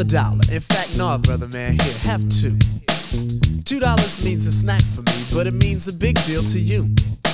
Have a dollar. In fact, no, brother man, here, have two. Two dollars means a snack for me, but it means a big deal to you.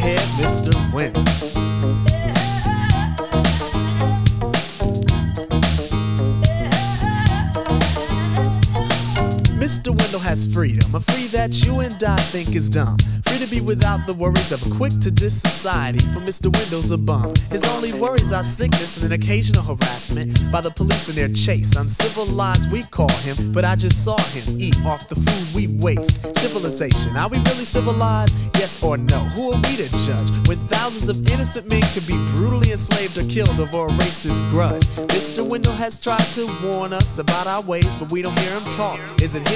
head, Mr. Wimp. Mr. Wendell has freedom, a free that you and I think is dumb. Free to be without the worries of a quick to diss society, for Mr. Wendell's a bum. His only worries are sickness and an occasional harassment by the police in their chase. Uncivilized, we call him, but I just saw him eat off the food we waste. Civilization, are we really civilized? Yes or no? Who are we to judge when thousands of innocent men could be brutally enslaved or killed over a racist grudge? Mr. Wendell has tried to warn us about our ways, but we don't hear him talk. Is it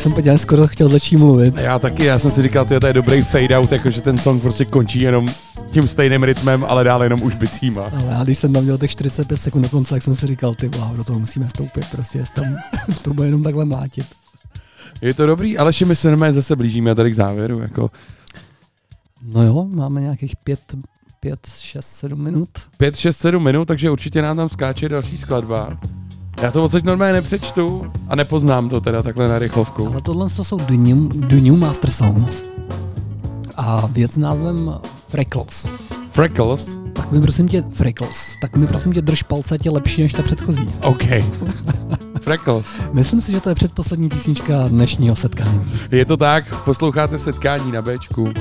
Už jsem Peťan skoro chtěl začít mluvit. Já taky, já jsem si říkal, to je dobrý fade out, jakože ten song prostě končí jenom tím stejným rytmem, ale dále jenom už bicíma. Ale já když jsem tam měl těch 45 sekund do konce, tak jsem si říkal, ty wow, do toho musíme stoupit, prostě tam, to bude jenom takhle mlátit. Je to dobrý, ale my se normálně zase blížíme tady k závěru. Jako No jo, máme nějakých 5, 5, 6, 7 minut. 5, 6, 7 minut, takže určitě nám tam skáče další skladba. Já to odsaď normálně nepřečtu a nepoznám to teda takhle na rychlovku. Ale tohle to jsou The New, The New Master Sounds. A věc s názvem Freckles. Freckles? Tak mi prosím tě, Freckles, tak mi prosím tě drž palce, je lepší než ta předchozí. OK. Freckles. Myslím si, že to je předposlední písnička dnešního setkání. Je to tak, posloucháte setkání na Bčku.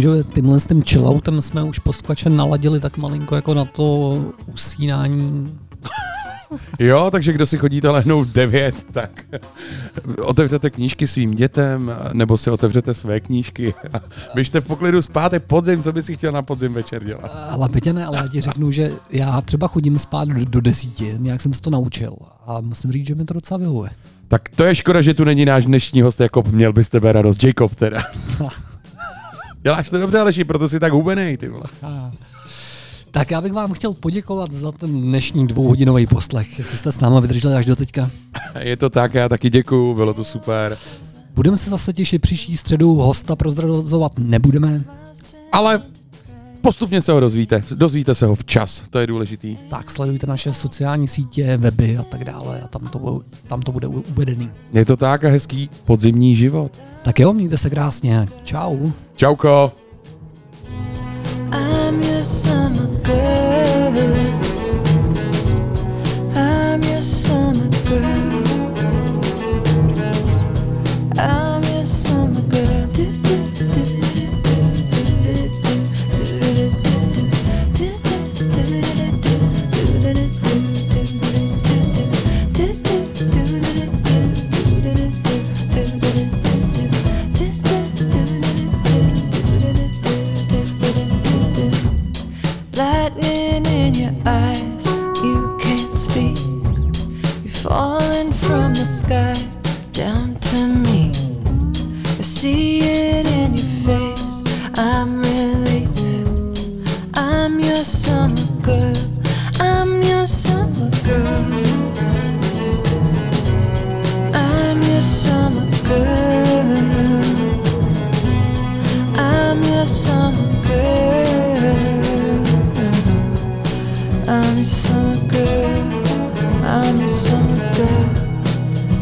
Myslím, že tímhle s tím chilloutem jsme už posluchače naladili tak malinko jako na to usínání. Jo, takže kdo si chodíte lehnout v 9, tak otevřete knížky svým dětem, nebo si otevřete své knížky a běžte v poklidu spát, je podzim, co by si chtěl na podzim večer dělat? Ale Peťane, ale já ti řeknu, že já třeba chodím spát do, do desíti, nějak jsem se to naučil a musím říct, že mi to docela vyhovuje. Tak to je škoda, že tu není náš dnešní host Jakob, měl by z tebe radost, Jacob teda. Děláš to dobře, Aleši, proto si tak hubenej, ty vole. Tak já bych vám chtěl poděkovat za ten dnešní dvouhodinový poslech, jestli jste s náma vydrželi až do teďka. Je to tak, já taky děkuju, bylo to super. Budeme se zase těšit příští středu, hosta prozrazovat nebudeme. Ale postupně se ho dozvíte, dozvíte se ho včas, to je důležitý. Tak sledujte naše sociální sítě, weby a tak dále a tam to, tam to bude uvedený. Je to tak a hezký podzimní život. Tak jo, mějte se krásně. Čau. Čauko. I'm your summer girl. I'm your summer girl. I'm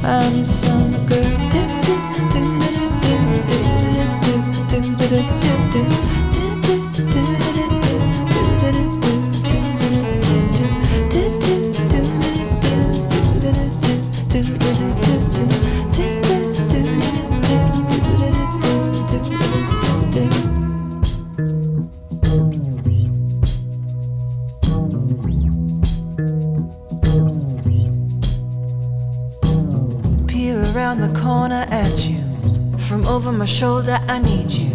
I'm corner at you. From over my shoulder, I need you.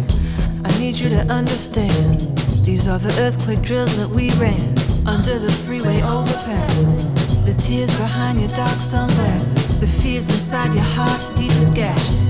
I need you to understand. These are the earthquake drills that we ran under the freeway overpass. The tears behind your dark sunglasses, the fears inside your heart's deepest gashes.